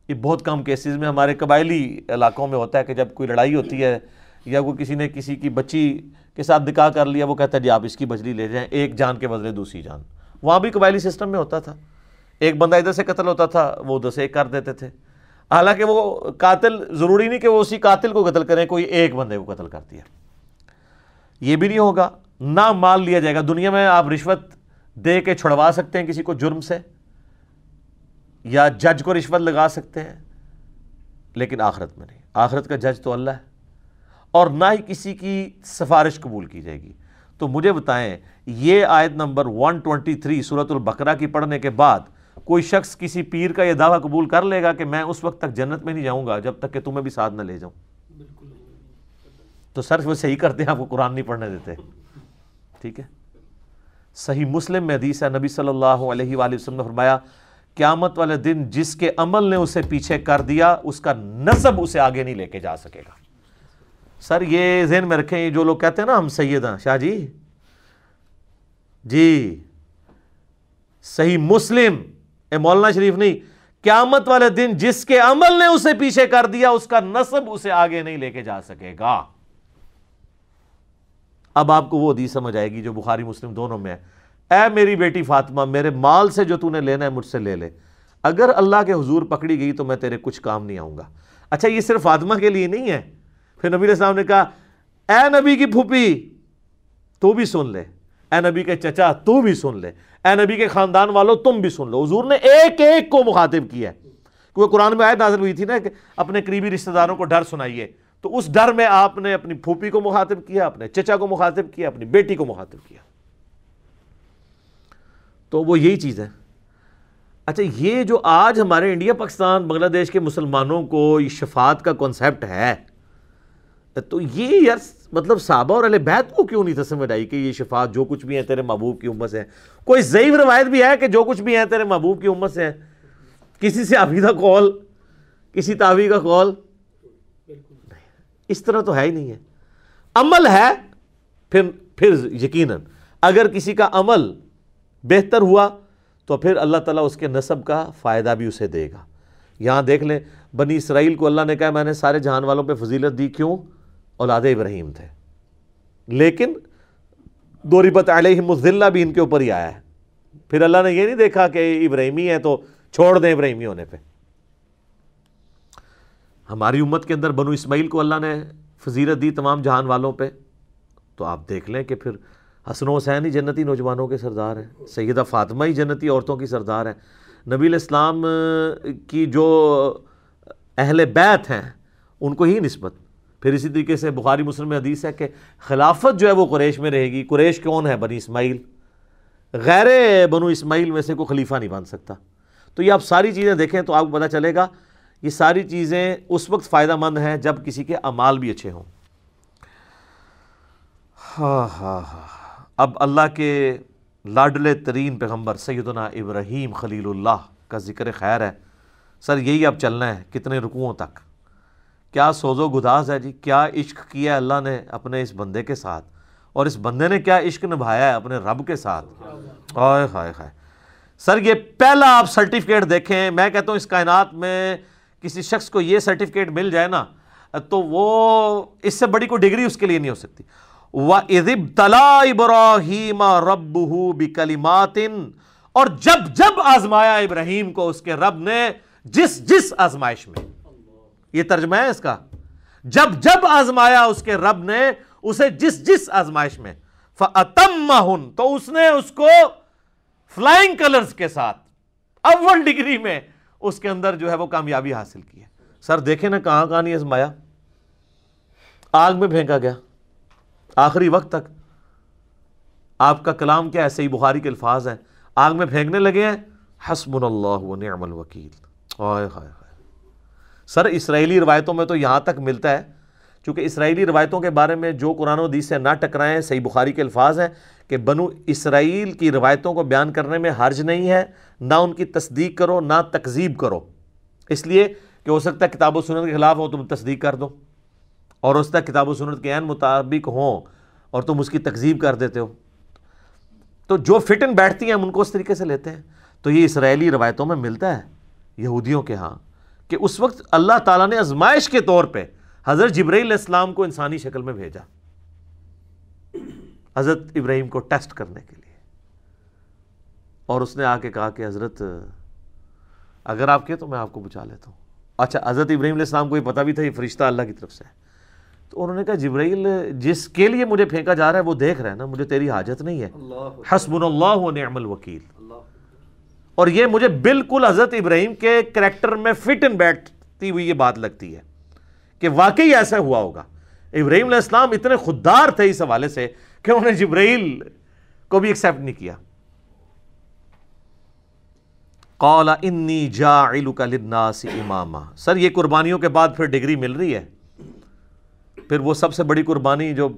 A: یہ بہت کم کیسز میں ہمارے قبائلی علاقوں میں ہوتا ہے کہ جب کوئی لڑائی ہوتی ہے یا کوئی کسی نے کسی کی بچی کے ساتھ نکاح کر لیا، وہ کہتا ہے جی آپ اس کی بجلی لے جائیں، ایک جان کے بدلے دوسری جان۔ وہاں بھی قبائلی سسٹم میں ہوتا تھا۔ ایک بندہ ادھر سے قتل ہوتا تھا، وہ ادھر سے ایک کر دیتے تھے۔ حالانکہ وہ قاتل، ضروری نہیں کہ وہ اسی قاتل کو قتل کریں، کوئی ایک بندے کو قتل کرتی ہے۔ یہ بھی نہیں ہوگا۔ نہ مال لیا جائے گا۔ دنیا میں آپ رشوت دے کے چھڑوا سکتے ہیں کسی کو جرم سے، یا جج کو رشوت لگا سکتے ہیں، لیکن آخرت میں نہیں۔ آخرت کا جج تو اللہ ہے۔ اور نہ ہی کسی کی سفارش قبول کی جائے گی۔ تو مجھے بتائیں یہ آیت نمبر 123 صورت البقرہ کی پڑھنے کے بعد کوئی شخص کسی پیر کا یہ دعویٰ قبول کر لے گا کہ میں اس وقت تک جنت میں نہیں جاؤں گا جب تک کہ تمہیں بھی ساتھ نہ لے جاؤں۔ تو سر وہ صحیح کرتے ہیں، آپ کو قرآن نہیں پڑھنے دیتے۔ ٹھیک ہے؟ صحیح مسلم میں حدیث ہے، نبی صلی اللہ علیہ وآلہ وسلم نے فرمایا، قیامت والے دن جس کے عمل نے اسے پیچھے کر دیا، اس کا نصب اسے آگے نہیں لے کے جا سکے گا۔ سر یہ ذہن میں رکھیں جو لوگ کہتے ہیں نا، ہم سید ہیں شاہ جی جی۔ صحیح مسلم۔ اے مولانا شریف نہیں، قیامت والے دن جس کے عمل نے اسے پیچھے کر دیا، اس کا نصب اسے آگے نہیں لے کے جا سکے گا۔ اب آپ کو وہ دی سمجھ آئے گی جو بخاری، مسلم دونوں میں ہے۔ اے میری بیٹی فاطمہ، میرے مال سے جو تو نے لینا ہے مجھ سے لے لے۔ اگر اللہ کے حضور پکڑی گئی تو میں تیرے کچھ کام نہیں آؤں گا۔ اچھا یہ صرف فاطمہ کے لیے نہیں ہے۔ پھر نبی علیہ السلام نے کہا، اے نبی کی پھوپھی، تو بھی سن لے۔ اے نبی کے چچا، تو بھی سن لے۔ اے نبی کے خاندان والوں تم بھی سن لو۔ حضور نے ایک ایک کو مخاطب کیا ہے۔ کیونکہ قرآن میں آیت نازل ہوئی تھی نا کہ اپنے قریبی رشتہ داروں کو ڈر سنائیے۔ تو اس ڈر میں آپ نے اپنی پھوپھی کو مخاطب کیا، اپنے چچا کو مخاطب کیا، اپنی بیٹی کو مخاطب کیا۔ تو وہ یہی چیز ہے۔ اچھا یہ جو آج ہمارے انڈیا، پاکستان، بنگلہ دیش کے مسلمانوں کو یہ شفاعت کا کنسیپٹ ہے تو یہ یار مطلب صحابہ اور علیہ بیت کو کیوں نہیں تھا آئی کہ یہ شفاعت جو کچھ بھی ہیں تیرے محبوب کی امت سے کوئی ضعیف روایت بھی ہے کہ جو کچھ بھی ہیں تیرے محبوب کی امت سے کسی سے عبیدہ قول، کسی تعوی کا قول؟ اس طرح تو ہے ہی نہیں ہے۔ عمل ہے، پھر پھر یقیناً اگر کسی کا عمل بہتر ہوا تو پھر اللہ تعالیٰ اس کے نصب کا فائدہ بھی اسے دے گا۔ یہاں دیکھ لیں، بنی اسرائیل کو اللہ نے کہا، میں نے سارے جہان والوں پہ فضیلت دی، کیوں؟ اولاد ابراہیم تھے۔ لیکن دوریبت علیہ مزلہ بھی ان کے اوپر ہی آیا ہے۔ پھر اللہ نے یہ نہیں دیکھا کہ ابراہیمی ہے تو چھوڑ دیں ابراہیمی ہونے پہ ہماری امت کے اندر بنو اسماعیل کو اللہ نے فضیلت دی تمام جہان والوں پہ۔ تو آپ دیکھ لیں کہ پھر حسن و حسین ہی جنتی نوجوانوں کے سردار ہیں۔ سیدہ فاطمہ ہی جنتی عورتوں کی سردار ہیں۔ نبی الاسلام کی جو اہل بیت ہیں، ان کو ہی نسبت۔ پھر اسی طریقے سے بخاری مسلم حدیث ہے کہ خلافت جو ہے وہ قریش میں رہے گی۔ قریش کون ہے؟ بنی اسماعیل۔ غیر بنو اسماعیل میں سے کوئی خلیفہ نہیں بن سکتا۔ تو یہ آپ ساری چیزیں دیکھیں تو آپ کو پتہ چلے گا یہ ساری چیزیں اس وقت فائدہ مند ہیں جب کسی کے امال بھی اچھے ہوں۔ ہاں ہاں ہاں اب اللہ کے لاڈلے ترین پیغمبر سیدنا ابراہیم خلیل اللہ کا ذکر خیر ہے۔ سر، یہی اب چلنا ہے، کتنے رکوعوں تک۔ کیا سوز و گداز ہے جی؟ کیا عشق کیا اللہ نے اپنے اس بندے کے ساتھ؟ اور اس بندے نے کیا عشق نبھایا ہے اپنے رب کے ساتھ؟ ہائے ہائے ہائے۔ سر، یہ پہلا آپ سرٹیفکیٹ دیکھیں۔ میں کہتا ہوں اس کائنات میں کسی شخص کو یہ سرٹیفکیٹ مل جائے نا، تو وہ اس سے بڑی کوئی ڈگری اس کے لیے نہیں ہو سکتی۔ وَإِذِبْ تَلَا إِبْرَاهِيمَ رَبُّهُ بِكَلِمَاتٍ۔ اور جب جب آزمایا ابراہیم کو اس کے رب نے، جس جس آزمائش میں۔ یہ ترجمہ ہے اس کا۔ جب جب آزمایا اس کے رب نے، اسے جس جس آزمائش میں، فَأَتَمَّهُن، تو اس نے اس کو فلائنگ کلرز کے ساتھ، اول ڈگری میں اس کے اندر جو ہے وہ کامیابی حاصل کی ہے۔ سر دیکھیں نا کہاں کہاں نہیں آزمایا۔ آگ میں پھینکا گیا۔ آخری وقت تک۔ آپ کا کلام کیا ہے صحیح بخاری کے الفاظ ہیں۔ آگ میں پھینکنے لگے ہیں۔ حسب اللہ و نعم الوکیل۔ آئے ہائے۔ سر اسرائیلی روایتوں میں تو یہاں تک ملتا ہے، چونکہ اسرائیلی روایتوں کے بارے میں جو قرآن و حدیث سے نہ ٹکرائیں، صحیح بخاری کے الفاظ ہیں کہ بنو اسرائیل کی روایتوں کو بیان کرنے میں حرج نہیں ہے، نہ ان کی تصدیق کرو، نہ تکذیب کرو۔ اس لیے کہ ہو سکتا ہے کتاب و سنت کے خلاف ہو، تم تصدیق کر دو۔ اور اس تک کتاب و سنت کے عین مطابق ہوں اور تم اس کی تکذیب کر دیتے ہو۔ تو جو فٹ بیٹھتی ہیں، ہم ان کو اس طریقے سے لیتے ہیں۔ تو یہ اسرائیلی روایتوں میں ملتا ہے، یہودیوں کے ہاں۔ کہ اس وقت اللہ تعالیٰ نے ازمائش کے طور پہ حضرت جبرائیل علیہ السلام کو انسانی شکل میں بھیجا حضرت ابراہیم کو ٹیسٹ کرنے کے لیے اور اس نے آ کے کہا کہ حضرت اگر آپ کے تو میں آپ کو بچا لیتا ہوں۔ اچھا حضرت ابراہیم علیہ السلام کو یہ پتا بھی تھا یہ فرشتہ اللہ کی طرف سے ہے۔ تو انہوں نے کہا جبرائیل جس کے لیے مجھے پھینکا جا رہا ہے وہ دیکھ رہا ہے نا مجھے تیری حاجت نہیں ہے۔ حسب اللہ نعم الوکیل۔ اور یہ مجھے بالکل حضرت ابراہیم کے کریکٹر میں فٹ ان بیٹھتی ہوئی یہ بات لگتی ہے کہ واقعی ایسا ہوا ہوگا۔ ابراہیم علیہ السلام اتنے خوددار تھے اس حوالے سے کہ انہوں نے جبرائیل کو بھی ایکسیپٹ نہیں کیا۔ قال انی جاعلک للناس اماما۔ سر، یہ قربانیوں کے بعد پھر ڈگری مل رہی ہے۔ پھر وہ سب سے بڑی قربانی جو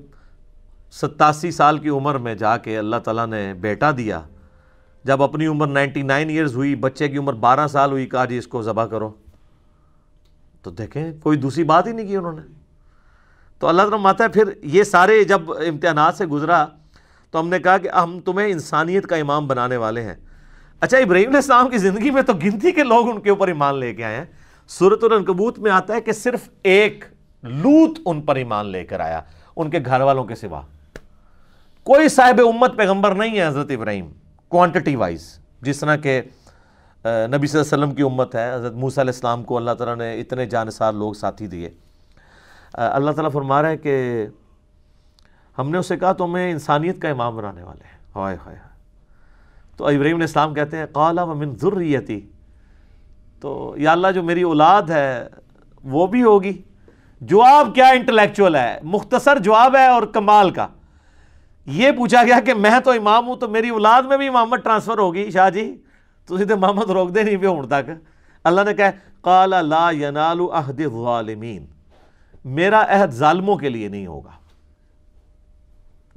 A: ستاسی سال کی عمر میں جا کے اللہ تعالیٰ نے بیٹا دیا جب اپنی عمر نائنٹی نائن ایئرز ہوئی، بچے کی عمر بارہ سال ہوئی، کہا جی اس کو ذبح کرو۔ تو دیکھیں، کوئی دوسری بات ہی نہیں کی انہوں نے۔ تو اللہ تعالیٰ ماتا ہے، پھر یہ سارے جب امتحانات سے گزرا، تو ہم نے کہا کہ ہم تمہیں انسانیت کا امام بنانے والے ہیں۔ اچھا ابراہیم علیہ السلام کی زندگی میں تو گنتی کے لوگ ان کے اوپر ایمان لے کے آئے ہیں۔ صورت العنکبوت میں آتا ہے کہ صرف ایک لوت ان پر ایمان لے کر آیا، ان کے گھر والوں کے سوا۔ کوئی صاحب امت پیغمبر نہیں ہے، حضرت ابراہیم۔ کوانٹٹی وائز جس طرح کہ نبی صلی اللہ علیہ وسلم کی امت ہے، حضرت موسیٰ علیہ السلام کو اللہ تعالیٰ نے اتنے جانسار لوگ ساتھی دیے۔ اللہ تعالیٰ فرما رہا ہے کہ ہم نے اسے کہا تو ہمیں انسانیت کا امام بنانے والے ہیں۔ ہائے ہائے۔ تو ابراہیم علیہ السلام کہتے ہیں، قالا ومن ذریتی۔ تو یا اللہ جو میری اولاد ہے، وہ بھی ہوگی۔ جواب کیا انٹلیکچوئل ہے؟ مختصر جواب ہے اور کمال کا۔ یہ پوچھا گیا کہ میں تو امام ہوں تو میری اولاد میں بھی امامت ٹرانسفر ہوگی؟ شاہ جی تو تو محمد روک دے نہیں پہ ہوں تک۔ اللہ نے کہا، قال لا ینال عہد الظالمین۔ میرا عہد ظالموں کے لیے نہیں ہوگا۔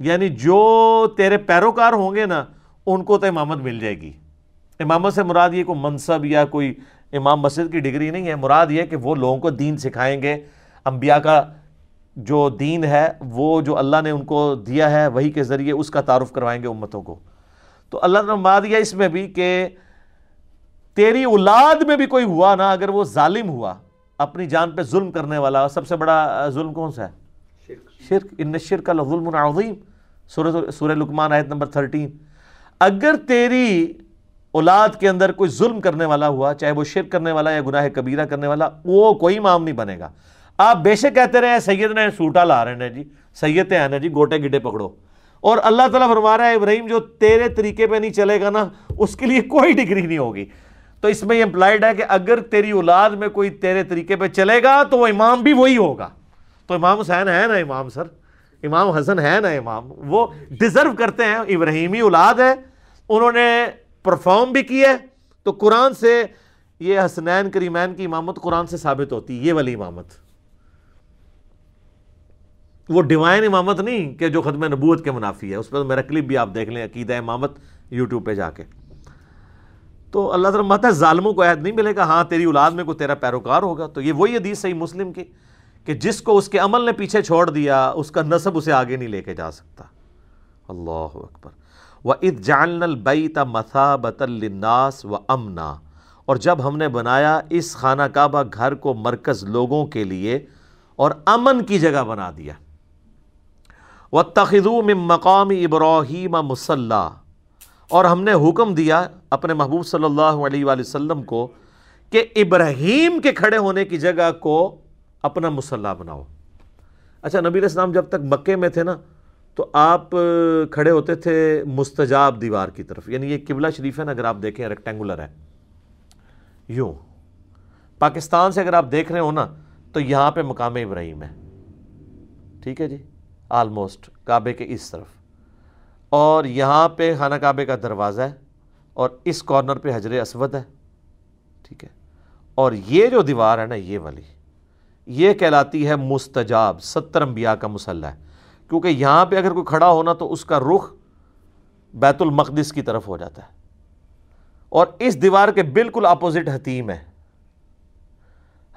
A: یعنی جو تیرے پیروکار ہوں گے نا، ان کو تو امامت مل جائے گی۔ امامت سے مراد یہ کوئی منصب یا کوئی امام مسجد کی ڈگری نہیں ہے۔ مراد یہ کہ وہ لوگوں کو دین سکھائیں گے۔ انبیاء کا جو دین ہے وہ جو اللہ نے ان کو دیا ہے وہی کے ذریعے اس کا تعارف کروائیں گے امتوں کو۔ تو اللہ نے مار دیا اس میں بھی کہ تیری اولاد میں بھی کوئی ہوا نا اگر وہ ظالم ہوا اپنی جان پہ ظلم کرنے والا۔ سب سے بڑا ظلم کون سا ہے؟ شرک۔ ان شرک ظلم عظیم۔ سورہ سورہ لکمان آیت نمبر تھرٹین۔ اگر تیری اولاد کے اندر کوئی ظلم کرنے والا ہوا چاہے وہ شرک کرنے والا یا گناہ کبیرہ کرنے والا وہ کوئی مام نہیں بنے گا۔ آپ بے شک کہتے رہے ہیں سید نے سوٹا لا رہے ہیں جی سید ہیں نا جی گوٹے گڈے پکڑو۔ اور اللہ تعالیٰ فرما رہا ہے، ابراہیم جو تیرے طریقے پہ نہیں چلے گا نا، اس کے لیے کوئی ڈگری نہیں ہوگی۔ تو اس میں یہ امپلائڈ ہے کہ اگر تیری اولاد میں کوئی تیرے طریقے پہ چلے گا، تو وہ امام بھی وہی ہوگا۔ تو امام حسین ہے نا امام سر؟ امام حسن ہے نا امام۔ وہ ڈیزرو کرتے ہیں، ابراہیمی اولاد ہے، انہوں نے پرفارم بھی کی ہے۔ تو قرآن سے یہ حسنین کریمین کی امامت قرآن سے ثابت ہوتی ہے یہ والی امامت۔ وہ ڈیوائن امامت نہیں کہ جو ختم نبوت کے منافی ہے، اس پہ میرا کلپ بھی آپ دیکھ لیں، عقیدہ امامت یوٹیوب پہ جا کے۔ تو اللہ تعالیٰ ماتا ہے، ظالموں کو عہد نہیں ملے گا ہاں تیری اولاد میں کوئی تیرا پیروکار ہوگا۔ تو یہ وہی حدیث صحیح مسلم کی کہ جس کو اس کے عمل نے پیچھے چھوڑ دیا، اس کا نصب اسے آگے نہیں لے کے جا سکتا۔ اللہ اکبر۔ و اد جان البیت مثابت الناس و امنا اور جب ہم نے بنایا، اس خانہ کعبہ گھر کو مرکز لوگوں کے لیے اور امن کی جگہ بنا دیا۔ و تخدوم مقام ابراہیم مسلح اور ہم نے حکم دیا اپنے محبوب صلی اللہ علیہ وآلہ وسلم کو کہ ابراہیم کے کھڑے ہونے کی جگہ کو اپنا مسلح بناؤ۔ اچھا نبی علیہ السلام جب تک مکے میں تھے نا، تو آپ کھڑے ہوتے تھے مستجاب دیوار کی طرف۔ یعنی یہ قبلہ شریف ہے نا، اگر آپ دیکھیں ریکٹینگولر ہے۔ یوں۔ پاکستان سے اگر آپ دیکھ رہے ہو نا، تو یہاں پہ مقام ابراہیم ہے۔ ٹھیک ہے جی؟ آلموسٹ کعبے کے اس طرف۔ اور یہاں پہ خانہ کعبے کا دروازہ ہے اور اس کارنر پہ حجر اسود ہے۔ ٹھیک ہے۔ اور یہ جو دیوار ہے نا، یہ والی، یہ کہلاتی ہے مستجاب، ستر انبیاء کا مسلح۔ ہے کیونکہ یہاں پہ اگر کوئی کھڑا ہونا تو اس کا رخ بیت المقدس کی طرف ہو جاتا ہے۔ اور اس دیوار کے بالکل اپوزٹ حتیم ہے۔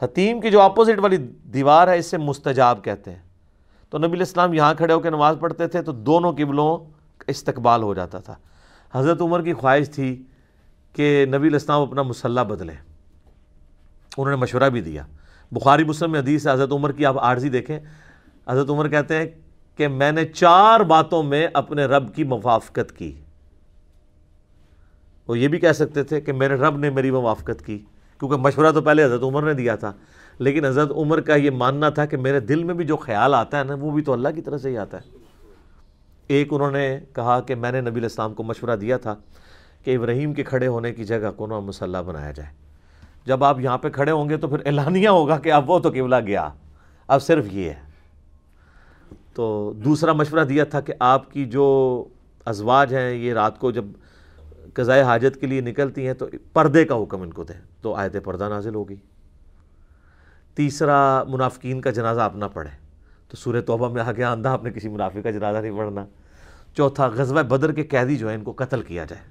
A: حتیم کی جو اپوزٹ والی دیوار ہے اس سے مستجاب کہتے ہیں۔ تو نبی الاسلام یہاں کھڑے ہو کے نماز پڑھتے تھے تو دونوں قبلوں استقبال ہو جاتا تھا۔ حضرت عمر کی خواہش تھی کہ نبی الاسلام اپنا مسلح بدلے۔ انہوں نے مشورہ بھی دیا۔ بخاری مسلم میں حدیث حضرت عمر کی آپ عارضی دیکھیں۔ حضرت عمر کہتے ہیں کہ میں نے چار باتوں میں اپنے رب کی موافقت کی۔ وہ یہ بھی کہہ سکتے تھے کہ میرے رب نے میری موافقت کی۔ کیونکہ مشورہ تو پہلے حضرت عمر نے دیا تھا۔ لیکن حضرت عمر کا یہ ماننا تھا کہ میرے دل میں بھی جو خیال آتا ہے نا، وہ بھی تو اللہ کی طرف سے ہی آتا ہے۔ ایک انہوں نے کہا کہ میں نے نبی الاسلام کو مشورہ دیا تھا کہ ابراہیم کے کھڑے ہونے کی جگہ کو نا مسلح بنایا جائے۔ جب آپ یہاں پہ کھڑے ہوں گے تو پھر اعلانیہ ہوگا کہ اب وہ تو قبلہ گیا۔ اب صرف یہ ہے۔ تو دوسرا مشورہ دیا تھا کہ آپ کی جو ازواج ہیں، یہ رات کو جب قضائے حاجت کے لیے نکلتی ہیں تو پردے کا حکم ان کو دیں۔ تو آیت پردہ نازل ہوگی تیسرا منافقین کا جنازہ اپنا پڑھے تو سورہ توبہ میں آ گیا اندھا اپنے کسی منافق کا جنازہ نہیں پڑھنا۔ چوتھا، غزوہ بدر کے قیدی جو ہیں، ان کو قتل کیا جائے۔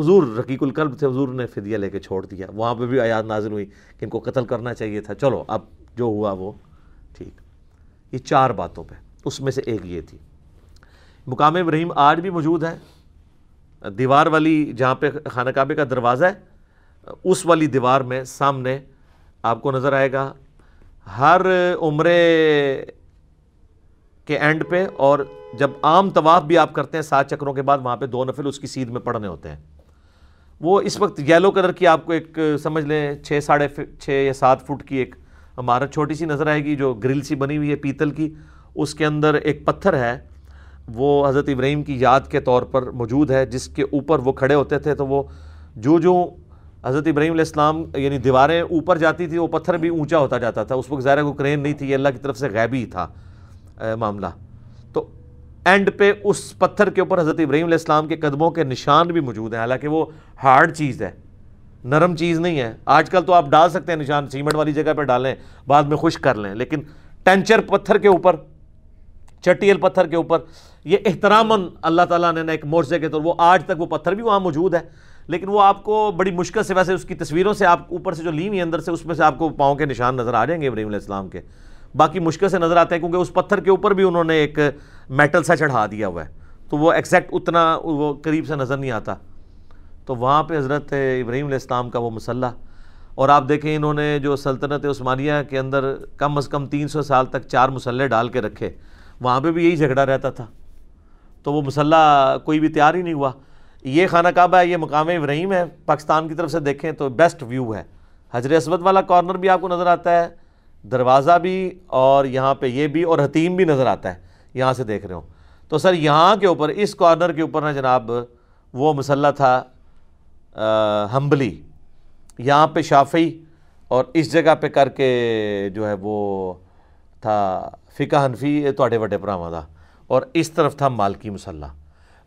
A: حضور رقیق القلب تھے، حضور نے فدیہ لے کے چھوڑ دیا۔ وہاں پہ بھی آیات نازل ہوئی کہ ان کو قتل کرنا چاہیے تھا۔ چلو، اب جو ہوا وہ، ٹھیک۔ یہ چار باتوں پہ، اس میں سے ایک یہ تھی۔ مقام ابراہیم آج بھی موجود ہے۔ دیوار والی جہاں پہ خانہ کعبے کا دروازہ ہے، اس والی دیوار میں سامنے آپ کو نظر آئے گا۔ ہر عمرے کے اینڈ پہ اور جب عام طواف بھی آپ کرتے ہیں، سات چکروں کے بعد وہاں پہ دو نفل اس کی سیدھ میں پڑھنے ہوتے ہیں۔ وہ اس وقت یلو کلر کی آپ کو ایک، سمجھ لیں، چھ ساڑھے چھ یا سات فٹ کی ایک عمارت چھوٹی سی نظر آئے گی جو گرل سی بنی ہوئی ہے پیتل کی۔ اس کے اندر ایک پتھر ہے، وہ حضرت ابراہیم کی یاد کے طور پر موجود ہے، جس کے اوپر وہ کھڑے ہوتے تھے تو وہ جو جو حضرت ابراہیم علیہ السلام یعنی دیواریں اوپر جاتی تھی وہ پتھر بھی اونچا ہوتا جاتا تھا۔ اس وقت ظاہر کو کرین نہیں تھی، یہ اللہ کی طرف سے غیبی تھا معاملہ۔ تو اینڈ پہ اس پتھر کے اوپر حضرت ابراہیم علیہ السلام کے قدموں کے نشان بھی موجود ہیں۔ حالانکہ وہ ہارڈ چیز ہے، نرم چیز نہیں ہے۔ آج کل تو آپ ڈال سکتے ہیں نشان، سیمنٹ والی جگہ پہ ڈالیں، بعد میں خشک کر لیں، لیکن ٹینچر پتھر کے اوپر، چٹیل پتھر کے اوپر، یہ احترام اللہ تعالیٰ نے ایک مورزے کے طور، وہ آج تک وہ پتھر بھی وہاں موجود ہے۔ لیکن وہ آپ کو بڑی مشکل سے ویسے اس کی تصویروں سے آپ اوپر سے جو لی ہوئی اندر سے، اس میں سے آپ کو پاؤں کے نشان نظر آ جائیں گے ابراہیم علیہ السلام کے۔ باقی مشکل سے نظر آتے ہیں کیونکہ اس پتھر کے اوپر بھی انہوں نے ایک میٹل سا چڑھا دیا ہوا ہے۔ تو وہ ایکزیکٹ اتنا وہ قریب سے نظر نہیں آتا۔ تو وہاں پہ حضرت ابراہیم علیہ السلام کا وہ مسلح اور آپ دیکھیں انہوں نے جو سلطنت عثمانیہ کے اندر کم از کم تین سو سال تک چار مسلح ڈال کے رکھے، وہاں پہ بھی یہی جھگڑا رہتا تھا۔ تو وہ مسلح کوئی بھی تیار ہی نہیں ہوا۔ یہ خانہ کعبہ ہے، یہ مقام ابراہیم ہے، پاکستان کی طرف سے دیکھیں تو بیسٹ ویو ہے۔ حضر اسود والا کارنر بھی آپ کو نظر آتا ہے، دروازہ بھی اور یہاں پہ یہ بھی اور حتیم بھی نظر آتا ہے۔ یہاں سے دیکھ رہے ہوں تو سر، یہاں کے اوپر، اس کارنر کے اوپر نا جناب، وہ مسلح تھا ہمبلی یہاں پہ شافی اور اس جگہ پہ کر کے جو ہے وہ تھا فقہ حنفی توڑے وڈے پراواں دا اور اس طرف تھا مالکی مسلح۔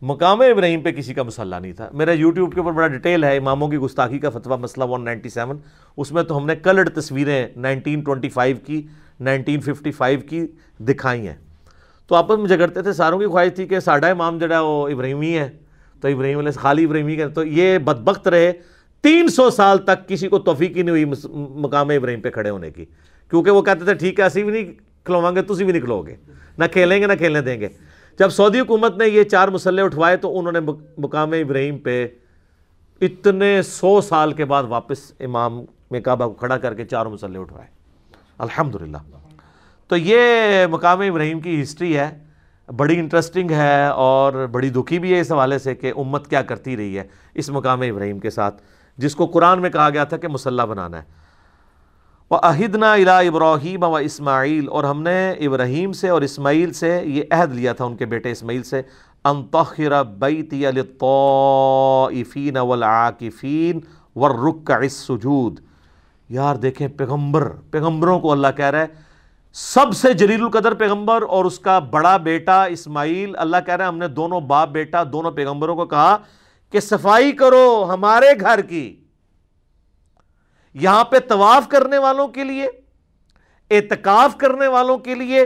A: مقام ابراہیم پہ کسی کا مسلح نہیں تھا۔ میرا یوٹیوب کے اوپر بڑا ڈیٹیل ہے، اماموں کی گستاخی کا فتویٰ مسئلہ 197 اس میں تو ہم نے کلرڈ تصویریں 1925 کی 1955 کی دکھائی ہیں۔ تو آپس میں جگڑتے تھے، ساروں کی خواہش تھی کہ ساڈا امام جڑا وہ ابراہیمی ہے۔ تو ابراہیم علیہ خالی ابراہیمی کا۔ تو یہ بدبخت رہے۔ تین سو سال تک کسی کو توفیق ہی نہیں ہوئی مقام ابراہیم پہ کھڑے ہونے کی۔ کیونکہ وہ کہتے تھے، ٹھیک ہے، اسی بھی نہیں کھلواؤں گے، تسی بھی نہیں کھلو گے۔ نہ کھیلیں گے، نہ کھیلنے دیں گے۔ جب سعودی حکومت نے یہ چار مسلح اٹھوائے تو انہوں نے مقام ابراہیم پہ اتنے سو سال کے بعد واپس امام میں کعبہ کو کھڑا کر کے چار مسلح اٹھوائے۔ الحمدللہ۔ تو یہ مقام ابراہیم کی ہسٹری ہے۔ بڑی انٹرسٹنگ ہے اور بڑی دکھی بھی ہے اس حوالے سے کہ امت کیا کرتی رہی ہے اس مقام ابراہیم کے ساتھ۔ جس کو قرآن میں کہا گیا تھا کہ مسلح بنانا ہے۔ عہدنا الا ابراہیم و اسماعیل اور ہم نے ابراہیم سے اور اسماعیل سے یہ عہد لیا تھا ان کے بیٹے اسماعیل سے انتخر بیتی للطائفین والعاکفین والرکع السجود۔ یار دیکھیں پیغمبر، پیغمبروں کو اللہ کہہ رہا ہے، سب سے جلیل القدر پیغمبر اور اس کا بڑا بیٹا اسماعیل اللہ کہہ رہا ہے ہم نے دونوں باپ بیٹا دونوں پیغمبروں کو کہا کہ صفائی کرو ہمارے گھر کی۔ یہاں پہ طواف کرنے والوں کے لیے، اعتکاف کرنے والوں کے لیے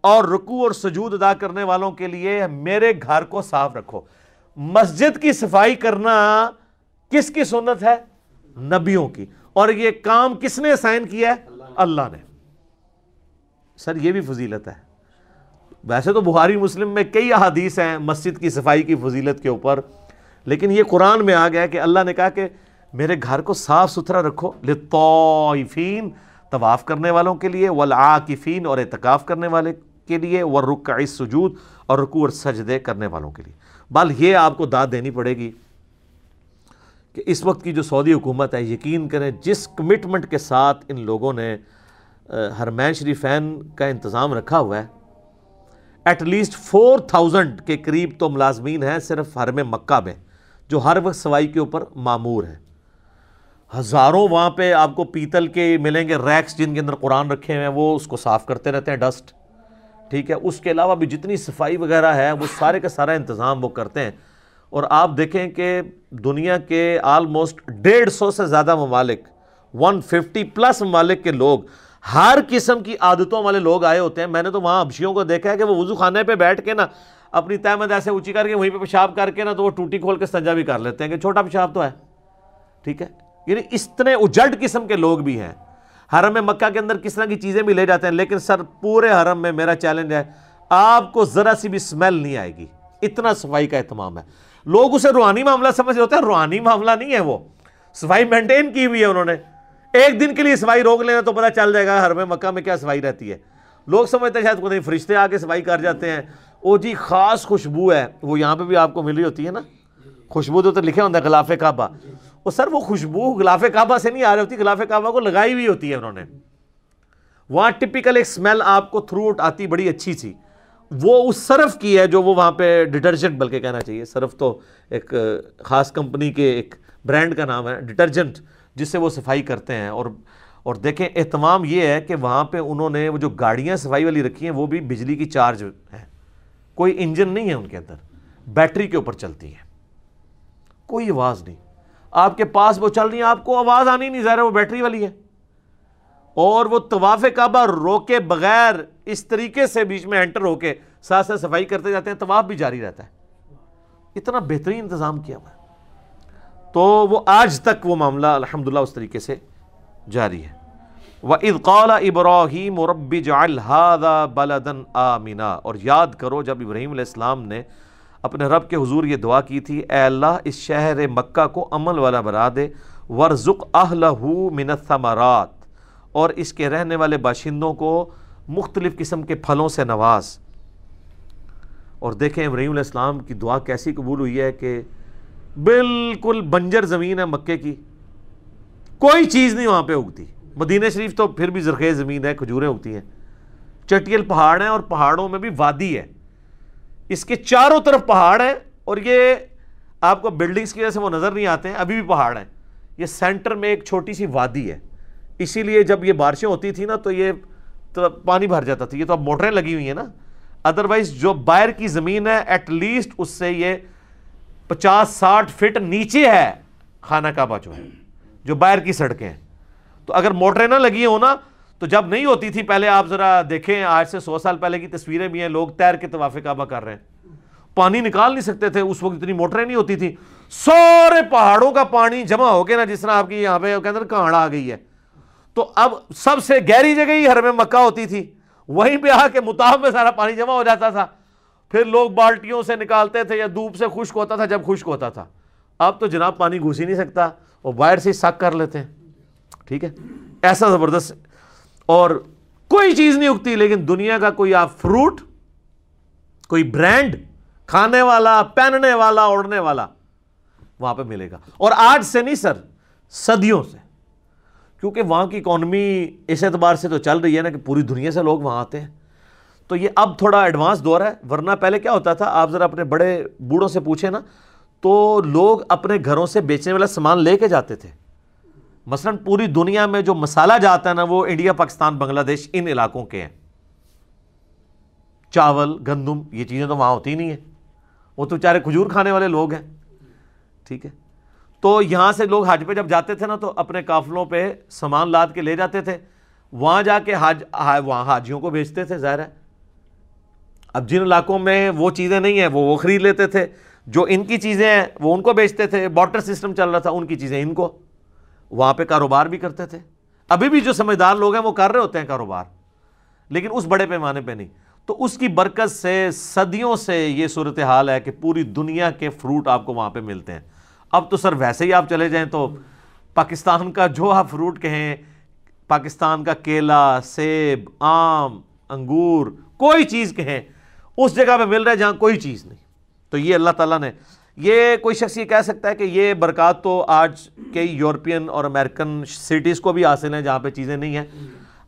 A: اور رکو اور سجود ادا کرنے والوں کے لیے میرے گھر کو صاف رکھو۔ مسجد کی صفائی کرنا کس کی سنت ہے؟ نبیوں کی۔ اور یہ کام کس نے سائن کیا ہے؟ اللہ نے۔ سر، یہ بھی فضیلت ہے۔ ویسے تو بہاری مسلم میں کئی احادیث ہیں مسجد کی صفائی کی فضیلت کے اوپر، لیکن یہ قرآن میں آ گیا کہ اللہ نے کہا کہ میرے گھر کو صاف ستھرا رکھو لطوفین طواف کرنے والوں کے لیے والعاکفین اور اعتکاف کرنے والے کے لیے ورکع السجود اور رکوع اور سجدے کرنے والوں کے لیے۔ بل یہ آپ کو داد دینی پڑے گی کہ اس وقت کی جو سعودی حکومت ہے، یقین کریں جس کمٹمنٹ کے ساتھ ان لوگوں نے ہرمین شریفین کا انتظام رکھا ہوا ہے ایٹ لیسٹ فور تھاؤزنڈ کے قریب تو ملازمین ہیں صرف حرم مکہ میں، جو ہر وقت سوائی کے اوپر معمور ہیں۔ ہزاروں وہاں پہ آپ کو پیتل کے ملیں گے ریکس جن کے اندر قرآن رکھے ہوئے ہیں، وہ اس کو صاف کرتے رہتے ہیں، ڈسٹ۔ ٹھیک ہے؟ اس کے علاوہ بھی جتنی صفائی وغیرہ ہے، وہ سارے کا سارا انتظام وہ کرتے ہیں۔ اور آپ دیکھیں کہ دنیا کے آلموسٹ ڈیڑھ سو سے زیادہ ممالک ون ففٹی پلس ممالک کے لوگ، ہر قسم کی عادتوں والے لوگ آئے ہوتے ہیں۔ میں نے تو وہاں ابشیوں کو دیکھا ہے کہ وہ وضو خانے پہ بیٹھ کے نا، اپنی تحمد ایسے اونچی کر کے وہیں پہ پیشاب کر کے نا تو وہ ٹوٹی کھول کے سنجا بھی کر لیتے ہیں کہ چھوٹا پیشاب تو ہے۔ ٹھیک ہے؟ یعنی اتنے اجلٹ قسم کے لوگ بھی ہیں۔ حرم مکہ کے اندر کس طرح کی چیزیں بھی لے جاتے ہیں، لیکن سر پورے حرم میں میرا چیلنج ہے، آپ کو ذرا سی بھی سمیل نہیں آئے گی۔ اتنا صفائی کا اہتمام ہے۔ لوگ اسے روحانی معاملہ سمجھ ہوتے ہیں روحانی معاملہ نہیں ہے وہ۔ صفائی مینٹین کی ہوئی ہے انہوں نے۔ ایک دن کے لیے صفائی روک لینا تو پتہ چل جائے گا حرم مکہ میں کیا صفائی رہتی ہے۔ لوگ سمجھتے ہیں شاید کوئی فرشتے آ کے صفائی کر جاتے ہیں۔ او جی خاص خوشبو ہے۔ وہ یہاں پہ بھی آپ کو ملی ہوتی ہے نا؟ خوشبو تو لکھے ہوتا ہے غلاف کعبہ۔ وہ سر وہ خوشبو غلاف کعبہ سے نہیں آ رہی ہوتی، غلاف کعبہ کو لگائی ہوئی ہوتی ہے انہوں نے۔ وہاں ٹپیکل ایک سمیل آپ کو تھرو آؤٹ آتی، بڑی اچھی تھی وہ اس صرف کی ہے جو وہ وہاں پہ ڈٹرجنٹ بلکہ کہنا چاہیے۔ صرف تو ایک، خاص کمپنی کے ایک برانڈ کا نام ہے ڈٹرجنٹ جس سے وہ صفائی کرتے ہیں۔ اور اور دیکھیں، اہتمام یہ ہے کہ وہاں پہ انہوں نے وہ جو گاڑیاں صفائی والی رکھی ہیں، وہ بھی بجلی کی چارج ہیں۔ کوئی انجن نہیں ہے ان کے اندر بیٹری کے اوپر چلتی ہے کوئی آواز نہیں۔ آپ کے پاس وہ چل رہی ہیں، آپ کو آواز آنی نہیں، ظاہر وہ بیٹری والی ہے۔ اور وہ طواف کعبہ روکے بغیر اس طریقے سے بیچ میں انٹر ہو کے ساتھ ساتھ صفائی کرتے جاتے ہیں، طواف بھی جاری رہتا ہے۔ اتنا بہترین انتظام کیا ہوا ہے۔ تو وہ آج تک وہ معاملہ الحمدللہ اس طریقے سے جاری ہے۔ وَإِذْ قَالَ إِبْرَاهِيمُ رَبِّ جَعَلْ هَذَا بَلَدًا آمِنًا۔ اور یاد کرو، جب ابراہیم علیہ السلام نے اپنے رب کے حضور یہ دعا کی تھی، اے اللہ، اس شہر مکہ کو عمل والا بنا دے ورزق أَهْلَهُ مِنَ الثَّمَرَاتِ۔ اور اس کے رہنے والے باشندوں کو مختلف قسم کے پھلوں سے نواز۔ اور دیکھیں ابراہیم علیہ السلام کی دعا کیسی قبول ہوئی ہے کہ بالکل بنجر زمین ہے مکے کی۔ کوئی چیز نہیں وہاں پہ اگتی۔ مدینہ شریف تو پھر بھی زرخیز زمین ہے، کھجوریں اگتی ہیں۔ چٹیل پہاڑ ہیں اور پہاڑوں میں بھی وادی ہے۔ اس کے چاروں طرف پہاڑ ہیں اور یہ آپ کو بلڈنگز کی وجہ سے وہ نظر نہیں آتے ہیں، ابھی بھی پہاڑ ہیں۔ یہ سینٹر میں ایک چھوٹی سی وادی ہے۔ اسی لیے جب یہ بارشیں ہوتی تھی نا، تو یہ تو پانی بھر جاتا تھا۔ یہ تو اب موٹریں لگی ہوئی ہیں نا۔ ادروائز جو باہر کی زمین ہے ایٹ لیسٹ اس سے یہ پچاس ساٹھ فٹ نیچے ہے خانہ کعبہ جو ہے، جو باہر کی سڑکیں ہیں۔ تو اگر موٹریں نہ لگی ہوں نا تو جب نہیں ہوتی تھی، پہلے آپ ذرا دیکھیں، آج سے سو سال پہلے کی تصویریں بھی ہیں، لوگ تیر کے طواف کعبہ کر رہے ہیں۔ پانی نکال نہیں سکتے تھے، اس وقت اتنی موٹریں نہیں ہوتی تھی سارے پہاڑوں کا پانی جمع ہو کے نا، جس طرح آپ کی یہاں پہ کے اندر کہاڑ آ گئی ہے۔ تو اب سب سے گہری جگہ ہی ہر میں مکہ ہوتی تھی۔ وہیں پہ آ کے متاف میں سارا پانی جمع ہو جاتا تھا۔ پھر لوگ بالٹیوں سے نکالتے تھے یا دھوپ سے خشک ہوتا تھا، جب خشک ہوتا تھا۔ اب تو جناب پانی گھس ہی نہیں سکتا، وہ باہر سے ہی سک کر لیتے ہیں۔ ٹھیک ہے؟ ایسا زبردست اور کوئی چیز نہیں اگتی، لیکن دنیا کا کوئی آپ فروٹ کوئی برانڈ کھانے والا، پہننے والا، اوڑھنے والا، وہاں پہ ملے گا۔ اور آج سے نہیں سر، صدیوں سے۔ کیونکہ وہاں کی اکانومی اس اعتبار سے تو چل رہی ہے نا کہ پوری دنیا سے لوگ وہاں آتے ہیں۔ تو یہ اب تھوڑا ایڈوانس دور ہے، ورنہ پہلے کیا ہوتا تھا، آپ ذرا اپنے بڑے بوڑھوں سے پوچھیں نا، تو لوگ اپنے گھروں سے بیچنے والا سامان لے کے جاتے تھے۔ مثلا پوری دنیا میں جو مسالہ جاتا ہے نا، وہ انڈیا، پاکستان، بنگلہ دیش ان علاقوں کے ہیں۔ چاول، گندم، یہ چیزیں تو وہاں ہوتی نہیں ہیں۔ وہ تو چارے کھجور کھانے والے لوگ ہیں۔ ٹھیک ہے۔ تو یہاں سے لوگ حج پہ جب جاتے تھے نا، تو اپنے قافلوں پہ سامان لاد کے لے جاتے تھے۔ وہاں جا کے حاج وہاں حاجیوں کو بیچتے تھے، ظاہر ہے۔ اب جن علاقوں میں وہ چیزیں نہیں ہیں، وہ وہ خرید لیتے تھے۔ جو ان کی چیزیں ہیں، وہ ان کو بیچتے تھے۔ باٹر سسٹم چل رہا تھا، ان کی چیزیں، ان کو۔ وہاں پہ کاروبار بھی کرتے تھے۔ ابھی بھی جو سمجھدار لوگ ہیں وہ کر رہے ہوتے ہیں کاروبار، لیکن اس بڑے پیمانے پہ نہیں۔ تو اس کی برکت سے صدیوں سے یہ صورتحال ہے کہ پوری دنیا کے فروٹ آپ کو وہاں پہ ملتے ہیں۔ اب تو سر ویسے ہی آپ چلے جائیں تو پاکستان کا جو آپ فروٹ کہیں، پاکستان کا کیلا، سیب، آم، انگور، کوئی چیز کہیں، اس جگہ پہ مل رہا ہے جہاں کوئی چیز نہیں۔ تو یہ اللہ تعالیٰ نے یہ کوئی شخص یہ کہہ سکتا ہے کہ یہ برکات تو آج کئی یورپین اور امریکن سٹیز کو بھی حاصل ہیں جہاں پہ چیزیں نہیں ہیں۔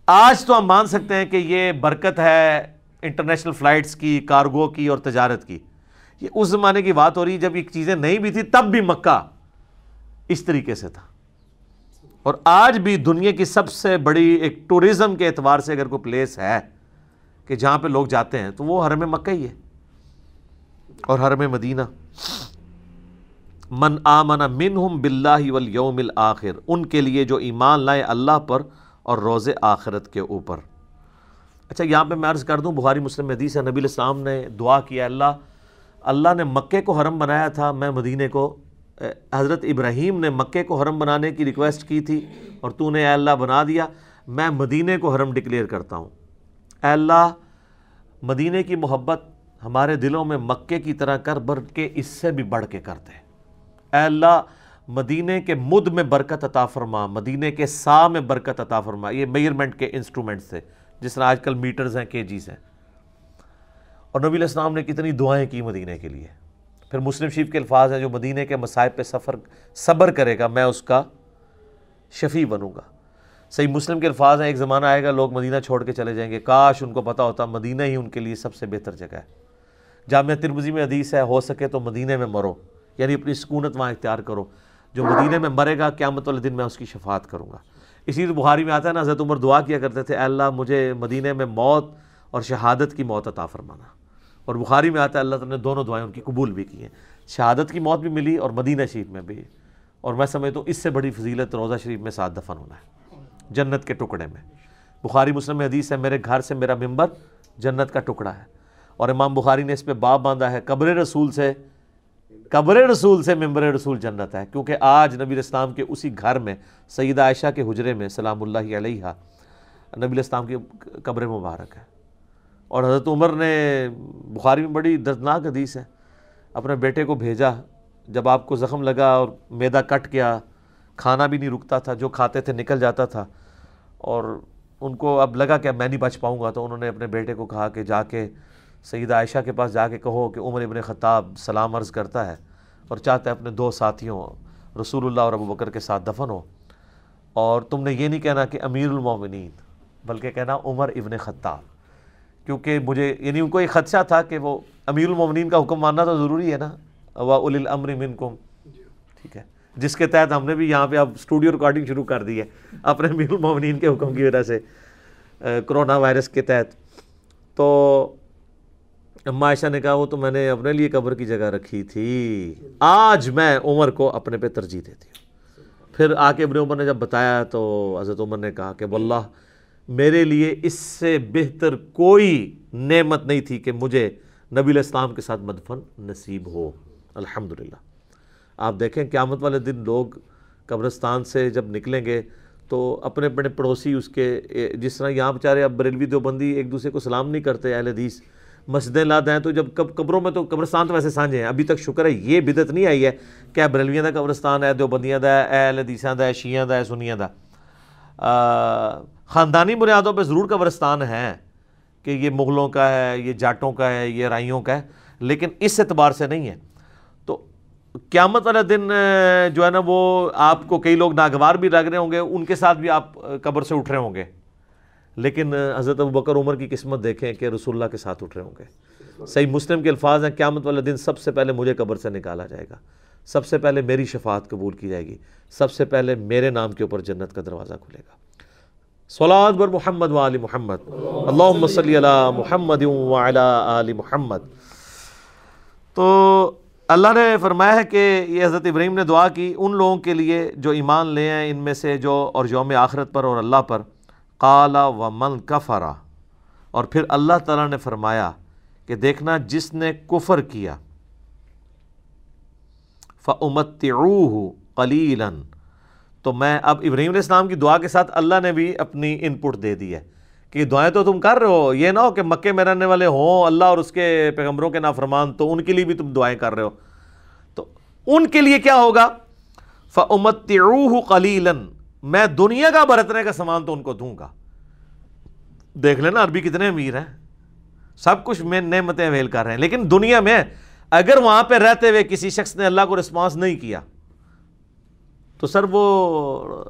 A: آج تو ہم مان سکتے ہیں کہ یہ برکت ہے انٹرنیشنل فلائٹس کی، کارگو کی اور تجارت کی۔ یہ اس زمانے کی بات ہو رہی ہے جب یہ چیزیں نہیں بھی تھی تب بھی مکہ اس طریقے سے تھا۔ اور آج بھی دنیا کی سب سے بڑی ایک ٹورزم کے اعتبار سے اگر کوئی پلیس ہے کہ جہاں پہ لوگ جاتے ہیں تو وہ حرم مکہ ہی ہے اور حرم مدینہ۔ من آمن منہم باللہ والیوم الاخر ان کے لیے جو ایمان لائے اللہ پر اور روز آخرت کے اوپر۔ اچھا یہاں پہ میں عرض کر دوں، بخاری مسلم حدیث ہے، نبی السلام نے دعا کیا اللہ اللہ نے مکے کو حرم بنایا تھا، میں مدینے کو حضرت ابراہیم نے مکے کو حرم بنانے کی ریکویسٹ کی تھی اور تو نے اے اللہ بنا دیا، میں مدینے کو حرم ڈکلیئر کرتا ہوں۔ اے اللہ، مدینے کی محبت ہمارے دلوں میں مکے کی طرح کر بڑھ کے اس سے بھی بڑھ کے کرتے اے اللہ، مدینے کے مد میں برکت عطا فرما، مدینے کے سا میں برکت عطا فرما۔ یہ میئرمنٹ کے انسٹرومنٹ سے جس طرح آج کل میٹرز ہیں کے جیز ہیں۔ اور نبی الاسلام نے کتنی دعائیں کی مدینہ کے لیے۔ پھر مسلم شریف کے الفاظ ہیں جو مدینہ کے مسائب پہ سفر، صبر کرے گا، میں اس کا شفیع بنوں گا۔ صحیح مسلم کے الفاظ ہیں، ایک زمانہ آئے گا، لوگ مدینہ چھوڑ کے چلے جائیں گے۔ کاش ان کو پتہ ہوتا، مدینہ ہی ان کے لیے سب سے بہتر جگہ ہے۔ جامعہ ترمزی میں حدیث ہے، ہو سکے تو مدینہ میں مرو۔ یعنی اپنی سکونت وہاں اختیار کرو۔ جو مدینہ میں مرے گا، قیامت والے دن میں اس کی شفاعت کروں گا۔ اسی لیے بخاری میں آتا ہے نا، حضرت عمر دعا کیا کرتے تھے، اے اللہ مجھے مدینہ میں موت اور شہادت کی موت عطا فرمانا۔ اور بخاری میں آتا ہے، اللہ تعالیٰ نے دونوں دعائیں ان کی قبول بھی کی ہیں۔ شہادت کی موت بھی ملی اور مدینہ شریف میں بھی۔ اور میں سمجھتا ہوں، اس سے بڑی فضیلت روزہ شریف میں ساتھ دفن ہونا ہے، جنت کے ٹکڑے میں۔ بخاری مسلم میں حدیث ہے، میرے گھر سے میرا ممبر جنت کا ٹکڑا ہے۔ اور امام بخاری نے اس پہ باب باندھا ہے، قبر رسول سے قبر رسول سے ممبر رسول جنت ہے، کیونکہ آج نبی الاسلام کے اسی گھر میں سیدہ عائشہ کے حجرے میں سلام اللہ علیہ نبی الاسلام کی قبر مبارک ہے۔ اور حضرت عمر نے بخاری میں بڑی دردناک حدیث ہے، اپنے بیٹے کو بھیجا، جب آپ کو زخم لگا اور میدا کٹ گیا، کھانا بھی نہیں رکتا تھا، جو کھاتے تھے نکل جاتا تھا۔ اور ان کو اب لگا کہ اب میں نہیں بچ پاؤں گا، تو انہوں نے اپنے بیٹے کو کہا کہ جا کے سیدہ عائشہ کے پاس جا کے کہو کہ عمر ابن خطاب سلام عرض کرتا ہے اور چاہتا ہے اپنے دو ساتھیوں رسول اللہ اور ابو بکر کے ساتھ دفن ہو۔ اور تم نے یہ نہیں کہنا کہ امیر المومنین، بلکہ کہنا عمر ابن خطاب۔ کیونکہ مجھے یعنی ان کو ایک خدشہ تھا کہ وہ امیر المومنین کا حکم ماننا تو ضروری ہے نا۔ وا اول الامر منکم۔ ٹھیک ہے۔ جس کے تحت ہم نے بھی یہاں پہ اب اسٹوڈیو ریکارڈنگ شروع کر دی ہے اپنے امیر المومنین کے حکم کی وجہ سے کرونا وائرس کے تحت۔ تو اما عائشہ نے کہا وہ تو میں نے اپنے لیے قبر کی جگہ رکھی تھی۔ آج میں عمر کو اپنے پہ ترجیح دیتی ہوں۔ پھر آ کے ابن عمر نے جب بتایا تو حضرت عمر نے کہا کہ واللہ، میرے لیے اس سے بہتر کوئی نعمت نہیں تھی کہ مجھے نبی الاسلام کے ساتھ مدفن نصیب ہو۔ الحمدللہ۔ آپ دیکھیں قیامت والے دن لوگ قبرستان سے جب نکلیں گے تو اپنے اپنے پڑوسی اس کے، جس طرح یہاں بیچارے اب بریلوی دیوبندی ایک دوسرے کو سلام نہیں کرتے اہل حدیث مسجدیں لاد ہیں تو جب قبروں میں تو قبرستان تو ویسے سانجھے ہیں۔ ابھی تک شکر ہے، یہ بدت نہیں آئی ہے کہ بریلویاں دا قبرستان ہے، دیوبندیاں دا ہے اہل حدیثاں دا ہے شیعہ دا ہے سنیاں دا۔ خاندانی بنیادوں پہ ضرور قبرستان ہیں کہ یہ مغلوں کا ہے، یہ جاٹوں کا ہے، یہ رائیوں کا ہے، لیکن اس اعتبار سے نہیں ہے۔ تو قیامت والا دن جو ہے نا وہ آپ کو کئی لوگ ناگوار بھی لگ رہے ہوں گے، ان کے ساتھ بھی آپ قبر سے اٹھ رہے ہوں گے۔ لیکن حضرت ابو بکر عمر کی قسمت دیکھیں کہ رسول اللہ کے ساتھ اٹھ رہے ہوں گے۔ صحیح مسلم کے الفاظ ہیں، قیامت والا دن سب سے پہلے مجھے قبر سے نکالا جائے گا۔ سب سے پہلے میری شفاعت قبول کی جائے گی۔ سب سے پہلے میرے نام کے اوپر جنت کا دروازہ کھلے گا۔ سولاد بر محمد وآل محمد۔ اللہم صلی علی محمد وعلی آل محمد۔ تو اللہ نے فرمایا ہے کہ یہ حضرت ابراہیم نے دعا کی، ان لوگوں کے لیے جو ایمان لے ہیں ان میں سے جو اور یوم آخرت پر اور اللہ پر قالا و من کفرا۔ اور پھر اللہ تعالیٰ نے فرمایا کہ دیکھنا جس نے کفر کیا۔ فمت قلیلاً تو میں اب ابراہیم علیہ السلام کی دعا کے ساتھ اللہ نے بھی اپنی ان پٹ دے دی ہے کہ دعائیں تو تم کر رہے ہو۔ یہ نہ ہو کہ مکے میں رہنے والے ہوں، اللہ اور اس کے پیغمبروں کے نافرمان، تو ان کے لیے بھی تم دعائیں کر رہے ہو۔ تو ان کے لیے کیا ہوگا؟ فَأُمَتِّعُوهُ قَلِيلًا۔ میں دنیا کا برتنے کا سامان تو ان کو دوں گا۔ دیکھ لینا عربی کتنے امیر ہیں۔ سب کچھ میں نعمتیں ویل کر رہے ہیں۔ لیکن دنیا میں اگر وہاں پہ رہتے ہوئے کسی شخص نے اللہ کو رسپانس نہیں کیا، تو سر وہ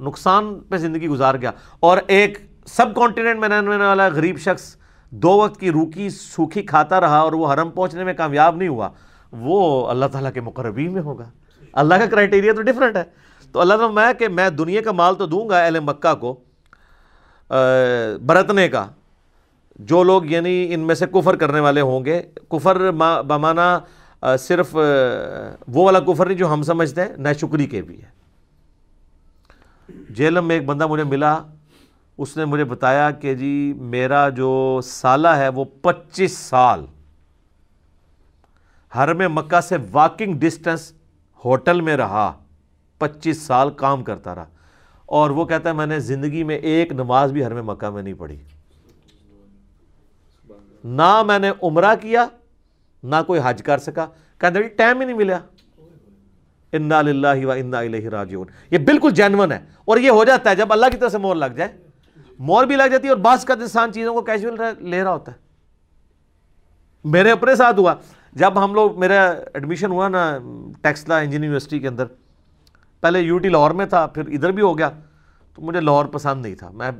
A: نقصان پہ زندگی گزار گیا۔ اور ایک سب کانٹیننٹ میں رہنے والا غریب شخص دو وقت کی روکی سوکھی کھاتا رہا اور وہ حرم پہنچنے میں کامیاب نہیں ہوا، وہ اللہ تعالیٰ کے مقربین میں ہوگا۔ اللہ کا کرائٹیریا تو ڈیفرنٹ ہے۔ تو اللہ تعالیٰ میں کہ میں دنیا کا مال تو دوں گا، اہل مکہ کو برتنے کا۔ جو لوگ یعنی ان میں سے کفر کرنے والے ہوں گے، کفر بمانا صرف وہ والا کفر نہیں جو ہم سمجھتے ہیں، نہ شکری کے بھی ہے۔ جیلم میں ایک بندہ مجھے ملا، اس نے مجھے بتایا کہ جی میرا جو سالہ ہے وہ پچیس سال۔ ہر میں مکہ سے واکنگ ڈسٹنس ہوٹل میں رہا۔ پچیس سال کام کرتا رہا۔ اور وہ کہتا ہے، میں نے زندگی میں ایک نماز بھی ہر میں مکہ میں نہیں پڑھی۔ نہ میں نے عمرہ کیا، نہ کوئی حج کر سکا۔ کہتے جی ٹائم ہی نہیں ملا۔ انا للہ و انا الیہ راجعون۔ یہ بالکل جینون ہے۔ اور یہ ہو جاتا ہے، جب اللہ کی طرف سے مور لگ جائے۔ مور بھی لگ جاتی ہے اور بعض کا انسان چیزوں کو کیجول لے رہا ہوتا ہے۔ میرے اپنے ساتھ ہوا۔ جب ہم لوگ، میرا ایڈمیشن ہوا نا ٹیکسلا انجینئر یونیورسٹی کے اندر۔ پہلے یو ٹی لاہور میں تھا، پھر ادھر بھی ہو گیا۔ تو مجھے لاہور پسند نہیں تھا۔ میں،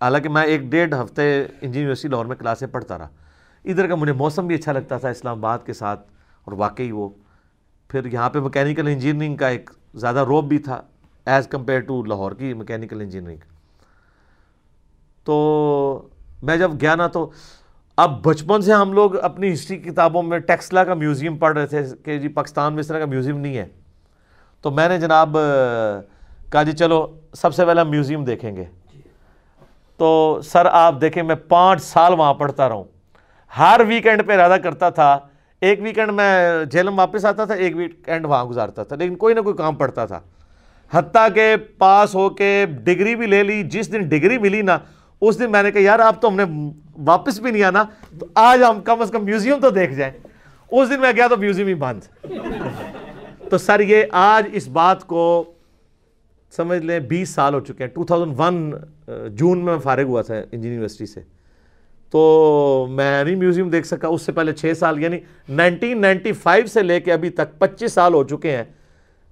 A: حالانکہ میں ایک ڈیڑھ ہفتے انجینئر یونیورسٹی لاہور میں کلاسیں پڑھتا رہا۔ ادھر کا مجھے موسم بھی اچھا لگتا تھا، اسلام آباد کے ساتھ، اور واقعی وہ۔ پھر یہاں پہ مکینیکل انجینئرنگ کا ایک زیادہ روب بھی تھا، ایز کمپیئر ٹو لاہور کی مکینیکل انجینئرنگ۔ تو میں جب گیا نا، تو اب بچپن سے ہم لوگ اپنی ہسٹری کتابوں میں ٹیکسلا کا میوزیم پڑھ رہے تھے کہ جی پاکستان میں اس طرح کا میوزیم نہیں ہے۔ تو میں نے جناب کہا جی چلو، سب سے پہلے میوزیم دیکھیں گے۔ تو سر، آپ دیکھیں، میں پانچ سال وہاں پڑھتا رہا ہوں ہر ویکینڈ پہ ارادہ کرتا تھا۔ ایک ویکینڈ میں جیلم واپس آتا تھا، ایک ویکینڈ وہاں گزارتا تھا۔ لیکن کوئی نہ کوئی کام پڑتا تھا۔ حتیٰ کہ پاس ہو کے ڈگری بھی لے لی، جس دن ڈگری ملی نا، اس دن میں نے کہا، یار، آپ تو ہم نے واپس بھی نہیں آنا، تو آج ہم کم از کم میوزیم تو دیکھ جائیں۔ اس دن میں گیا تو میوزیم ہی بند۔ تو سر یہ آج اس بات کو سمجھ لیں بیس سال ہو چکے ہیں۔ ٹو تھاؤزنڈ ون جون میں فارغ ہوا تھا انجینئر یونیورسٹی سے۔ تو میں نہیں میوزیم دیکھ سکا۔ اس سے پہلے چھ سال یعنی نائنٹین نائنٹی فائیو سے لے کے ابھی تک پچیس سال ہو چکے ہیں۔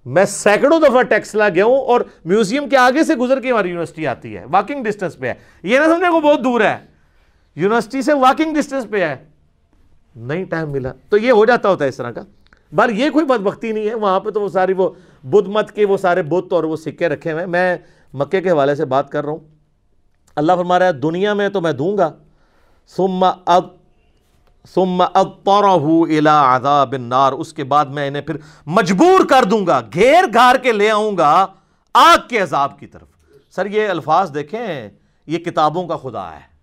A: میں سینکڑوں دفعہ ٹیکس لا گیا ہوں اور میوزیم کے آگے سے گزر کے ہماری یونیورسٹی آتی ہے۔ واکنگ ڈسٹینس پہ ہے۔ یہ نہ سمجھے کو بہت دور ہے۔ یونیورسٹی سے واکنگ ڈسٹینس پہ ہے۔ نہیں ٹائم ملا۔ تو یہ ہو جاتا ہوتا ہے اس طرح کا۔ بار یہ کوئی بدبختی نہیں ہے، وہاں پہ تو وہ ساری وہ بدھ مت کے وہ سارے بت اور وہ سکے رکھے ہوئے میں مکے کے حوالے سے بات کر رہا ہوں۔ اللہ فرما رہا ہے، دنیا میں تو میں دوں گا۔ ثم اب ثم اضطرہ الى عذاب النار۔ اس کے بعد میں انہیں پھر مجبور کر دوں گا، گھیر گھار کے لے آؤں گا آگ کے عذاب کی طرف۔ سر، یہ الفاظ دیکھیں، یہ کتابوں کا خدا ہے۔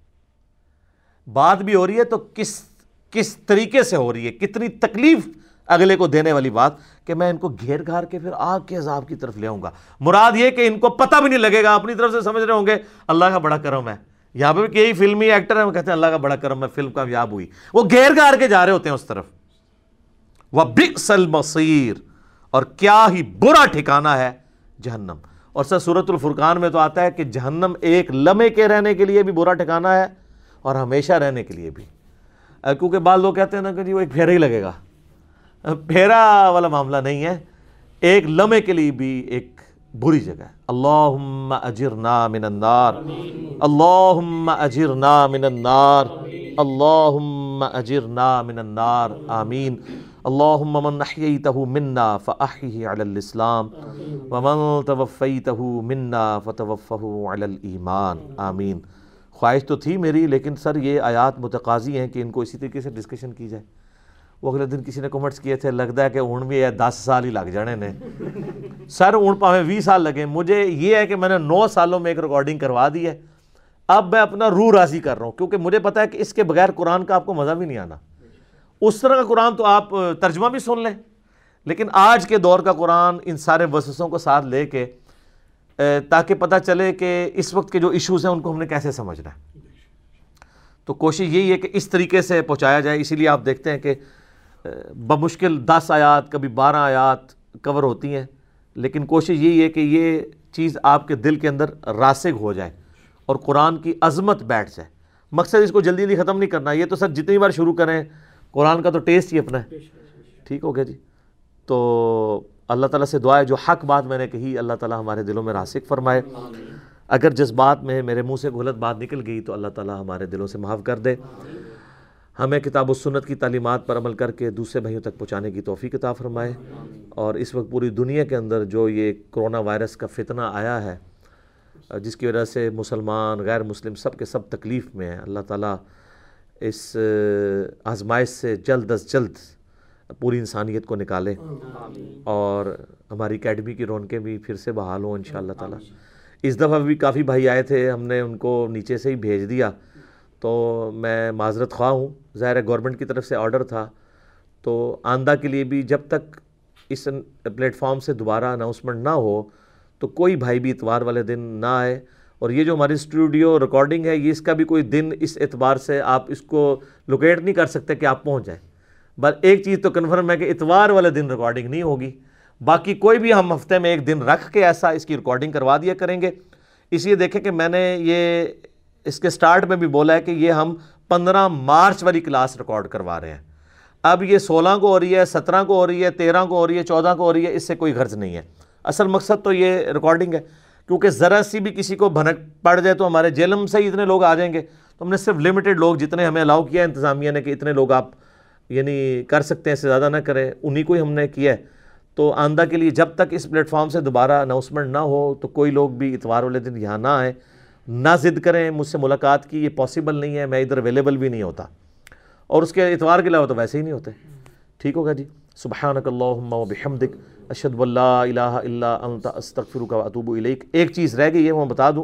A: بات بھی ہو رہی ہے تو کس کس طریقے سے ہو رہی ہے؟ کتنی تکلیف اگلے کو دینے والی بات کہ میں ان کو گھیر گھار کے پھر آگ کے عذاب کی طرف لے آؤں گا۔ مراد یہ کہ ان کو پتہ بھی نہیں لگے گا، اپنی طرف سے سمجھ رہے ہوں گے، اللہ کا بڑا کرم ہے۔ یہاں پہ بھی کئی فلمی ایکٹر ہیں، وہ کہتے ہیں اللہ کا بڑا کرم میں فلم کامیاب ہوئی۔ وہ گیر گار کے جا رہے ہوتے ہیں اس طرف۔ وہ بکس المصیر، اور کیا ہی برا ٹھکانا ہے، جہنم۔ اور سر صورت الفرقان میں تو آتا ہے کہ جہنم ایک لمحے کے رہنے کے لیے بھی برا ٹھکانا ہے، اور ہمیشہ رہنے کے لیے بھی۔ کیونکہ بعض لوگ کہتے ہیں نا کہ جی وہ ایک پھیرا ہی لگے گا۔ پھیرا والا معاملہ نہیں ہے۔ ایک لمحے کے لیے بھی ایک بری جگہ ہے۔ اللہم اجرنا من النار۔ اللہم اجرنا من النار۔ اللہم اجرنا من النار۔ آمین۔ اللہم من احییتہ منا فاحیہ علی الاسلام۔ ومن توفیتہ منا فتوفہ علی الایمان۔ آمین۔ خواہش تو تھی میری، لیکن سر یہ آیات متقاضی ہیں کہ ان کو اسی طریقے سے ڈسکشن کی جائے۔ وہ اگلے دن کسی نے کومنٹس کیے تھے، لگتا ہے کہ اون بھی ہے دس سال ہی لگ جانے نے۔ سر اون پاویں وی سال لگے۔ مجھے یہ ہے کہ میں نے نو سالوں میں ایک ریکارڈنگ کروا دی ہے۔ اب میں اپنا روح راضی کر رہا ہوں، کیونکہ مجھے پتا ہے کہ اس کے بغیر قرآن کا آپ کو مزہ بھی نہیں آنا۔ اس طرح کا قرآن تو آپ ترجمہ بھی سن لیں۔ لیکن آج کے دور کا قرآن ان سارے وسوسوں کو ساتھ لے کے تاکہ پتہ چلے کہ اس وقت کے جو ایشوز ہیں، ان کو ہم نے کیسے سمجھنا ہے۔ تو کوشش یہی ہے کہ اس طریقے سے پہنچایا جائے۔ اسی لیے آپ دیکھتے ہیں کہ بمشکل دس آیات کبھی بارہ آیات کور ہوتی ہیں لیکن کوشش یہی ہے کہ یہ چیز آپ کے دل کے اندر راسگ ہو جائے اور قرآن کی عظمت بیٹھ جائے۔ مقصد اس کو جلدی جلدی ختم نہیں کرنا یہ تو سر جتنی بار شروع کریں قرآن کا تو ٹیسٹ ہی اپنا ہے۔ ٹھیک ہو گیا جی؟ تو اللہ تعالیٰ سے دعا ہے جو حق بات میں نے کہی اللہ تعالیٰ ہمارے دلوں میں راسک فرمائے۔ اگر جس بات میں میرے منہ سے غلط بات نکل گئی تو اللہ تعالیٰ ہمارے دلوں سے معاف کر دے۔ ہمیں کتاب و سنت کی تعلیمات پر عمل کر کے دوسرے بھائیوں تک پہنچانے کی توفیق کتاب فرمائے۔ اور اس وقت پوری دنیا کے اندر جو یہ کرونا وائرس کا فتنہ آیا ہے، جس کی وجہ سے مسلمان، غیر مسلم سب کے سب تکلیف میں ہیں۔ اللہ تعالیٰ اس آزمائش سے جلد از جلد پوری انسانیت کو نکالے۔ اور ہماری اکیڈمی کی رونقیں بھی پھر سے بحال ہوں ان شاء اللہ تعالیٰ۔ اس دفعہ بھی کافی بھائی آئے تھے، ہم نے ان کو نیچے سے ہی بھیج دیا۔ تو میں معذرت خواہ ہوں۔ ظاہر ہے گورنمنٹ کی طرف سے آرڈر تھا۔ تو آندہ کے لیے بھی جب تک اس پلیٹ فارم سے دوبارہ اناؤنسمنٹ نہ ہو، تو کوئی بھائی بھی اتوار والے دن نہ آئے۔ اور یہ جو ہماری اسٹوڈیو ریکارڈنگ ہے، یہ اس کا بھی کوئی دن اس اعتبار سے آپ اس کو لوکیٹ نہیں کر سکتے کہ آپ پہنچ جائیں۔ بس ایک چیز تو کنفرم ہے کہ اتوار والے دن ریکارڈنگ نہیں ہوگی۔ باقی کوئی بھی ہم ہفتے میں ایک دن رکھ کے ایسا اس کی ریکارڈنگ کروا دیا کریں گے۔ اس لیے دیکھیں کہ میں نے یہ اس کے سٹارٹ میں بھی بولا ہے کہ یہ ہم پندرہ مارچ والی کلاس ریکارڈ کروا رہے ہیں۔ اب یہ سولہ کو ہو رہی ہے، سترہ کو ہو رہی ہے، تیرہ کو ہو رہی ہے، چودہ کو ہو رہی ہے، اس سے کوئی غرض نہیں ہے۔ اصل مقصد تو یہ ریکارڈنگ ہے۔ کیونکہ ذرا سی بھی کسی کو بھنک پڑ جائے تو ہمارے جیلم سے ہی اتنے لوگ آ جائیں گے۔ تو ہم نے صرف لمیٹڈ لوگ جتنے ہمیں الاؤ کیا انتظامیہ نے کہ اتنے لوگ آپ یعنی کر سکتے ہیں، اس سے زیادہ نہ کریں۔ انہی کو ہی ہم نے کیا ہے۔ تو آندہ کے لیے جب تک اس پلیٹ فارم سے دوبارہ اناؤنسمنٹ نہ ہو تو کوئی لوگ بھی اتوار والے دن یہاں نہ آئیں۔ نہ ضد کریں، مجھ سے ملاقات کی، یہ پاسبل نہیں ہے، میں ادھر اویلیبل بھی نہیں ہوتا۔ اور اس کے اتوار کے علاوہ تو ویسے ہی نہیں ہوتے۔ ٹھیک ہوگا جی؟ سبحانک اللہم و بحمدک، اشہد واللہ الہ الا انت، استغفرک و اتوب الیک۔ ایک چیز رہ گئی ہے، وہ بتا دوں۔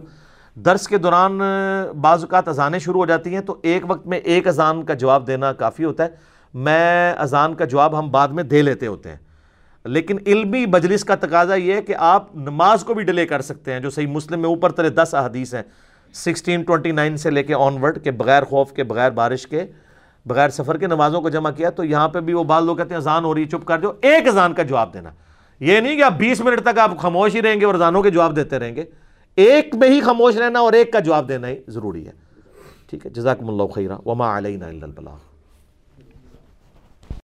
A: درس کے دوران بعض اوقات اذانیں شروع ہو جاتی ہیں، تو ایک وقت میں ایک اذان کا جواب دینا کافی ہوتا ہے۔ میں اذان کا جواب ہم بعد میں دے لیتے ہوتے ہیں۔ لیکن علمی مجلس کا تقاضا یہ ہے کہ آپ نماز کو بھی ڈیلے کر سکتے ہیں، جو صحیح مسلم میں اوپر تلے دس احادیث ہیں، سکسٹین ٹوئنٹی نائن سے لے کے آن ورڈ کے بغیر خوف کے، بغیر بارش کے، بغیر سفر کے نمازوں کو جمع کیا، تو یہاں پہ بھی وہ بعض لوگ کہتے ہیں، اذان ہو رہی ہے، چپ کر جو ایک اذان کا جواب دینا۔ یہ نہیں کہ آپ بیس منٹ تک آپ خاموش ہی رہیں گے اور اذانوں کے جواب دیتے رہیں گے۔ ایک میں ہی خاموش رہنا اور ایک کا جواب دینا ہی ضروری ہے۔ ٹھیک ہے، جزاکم اللہ خیرہ وما علینا الا البلاغ۔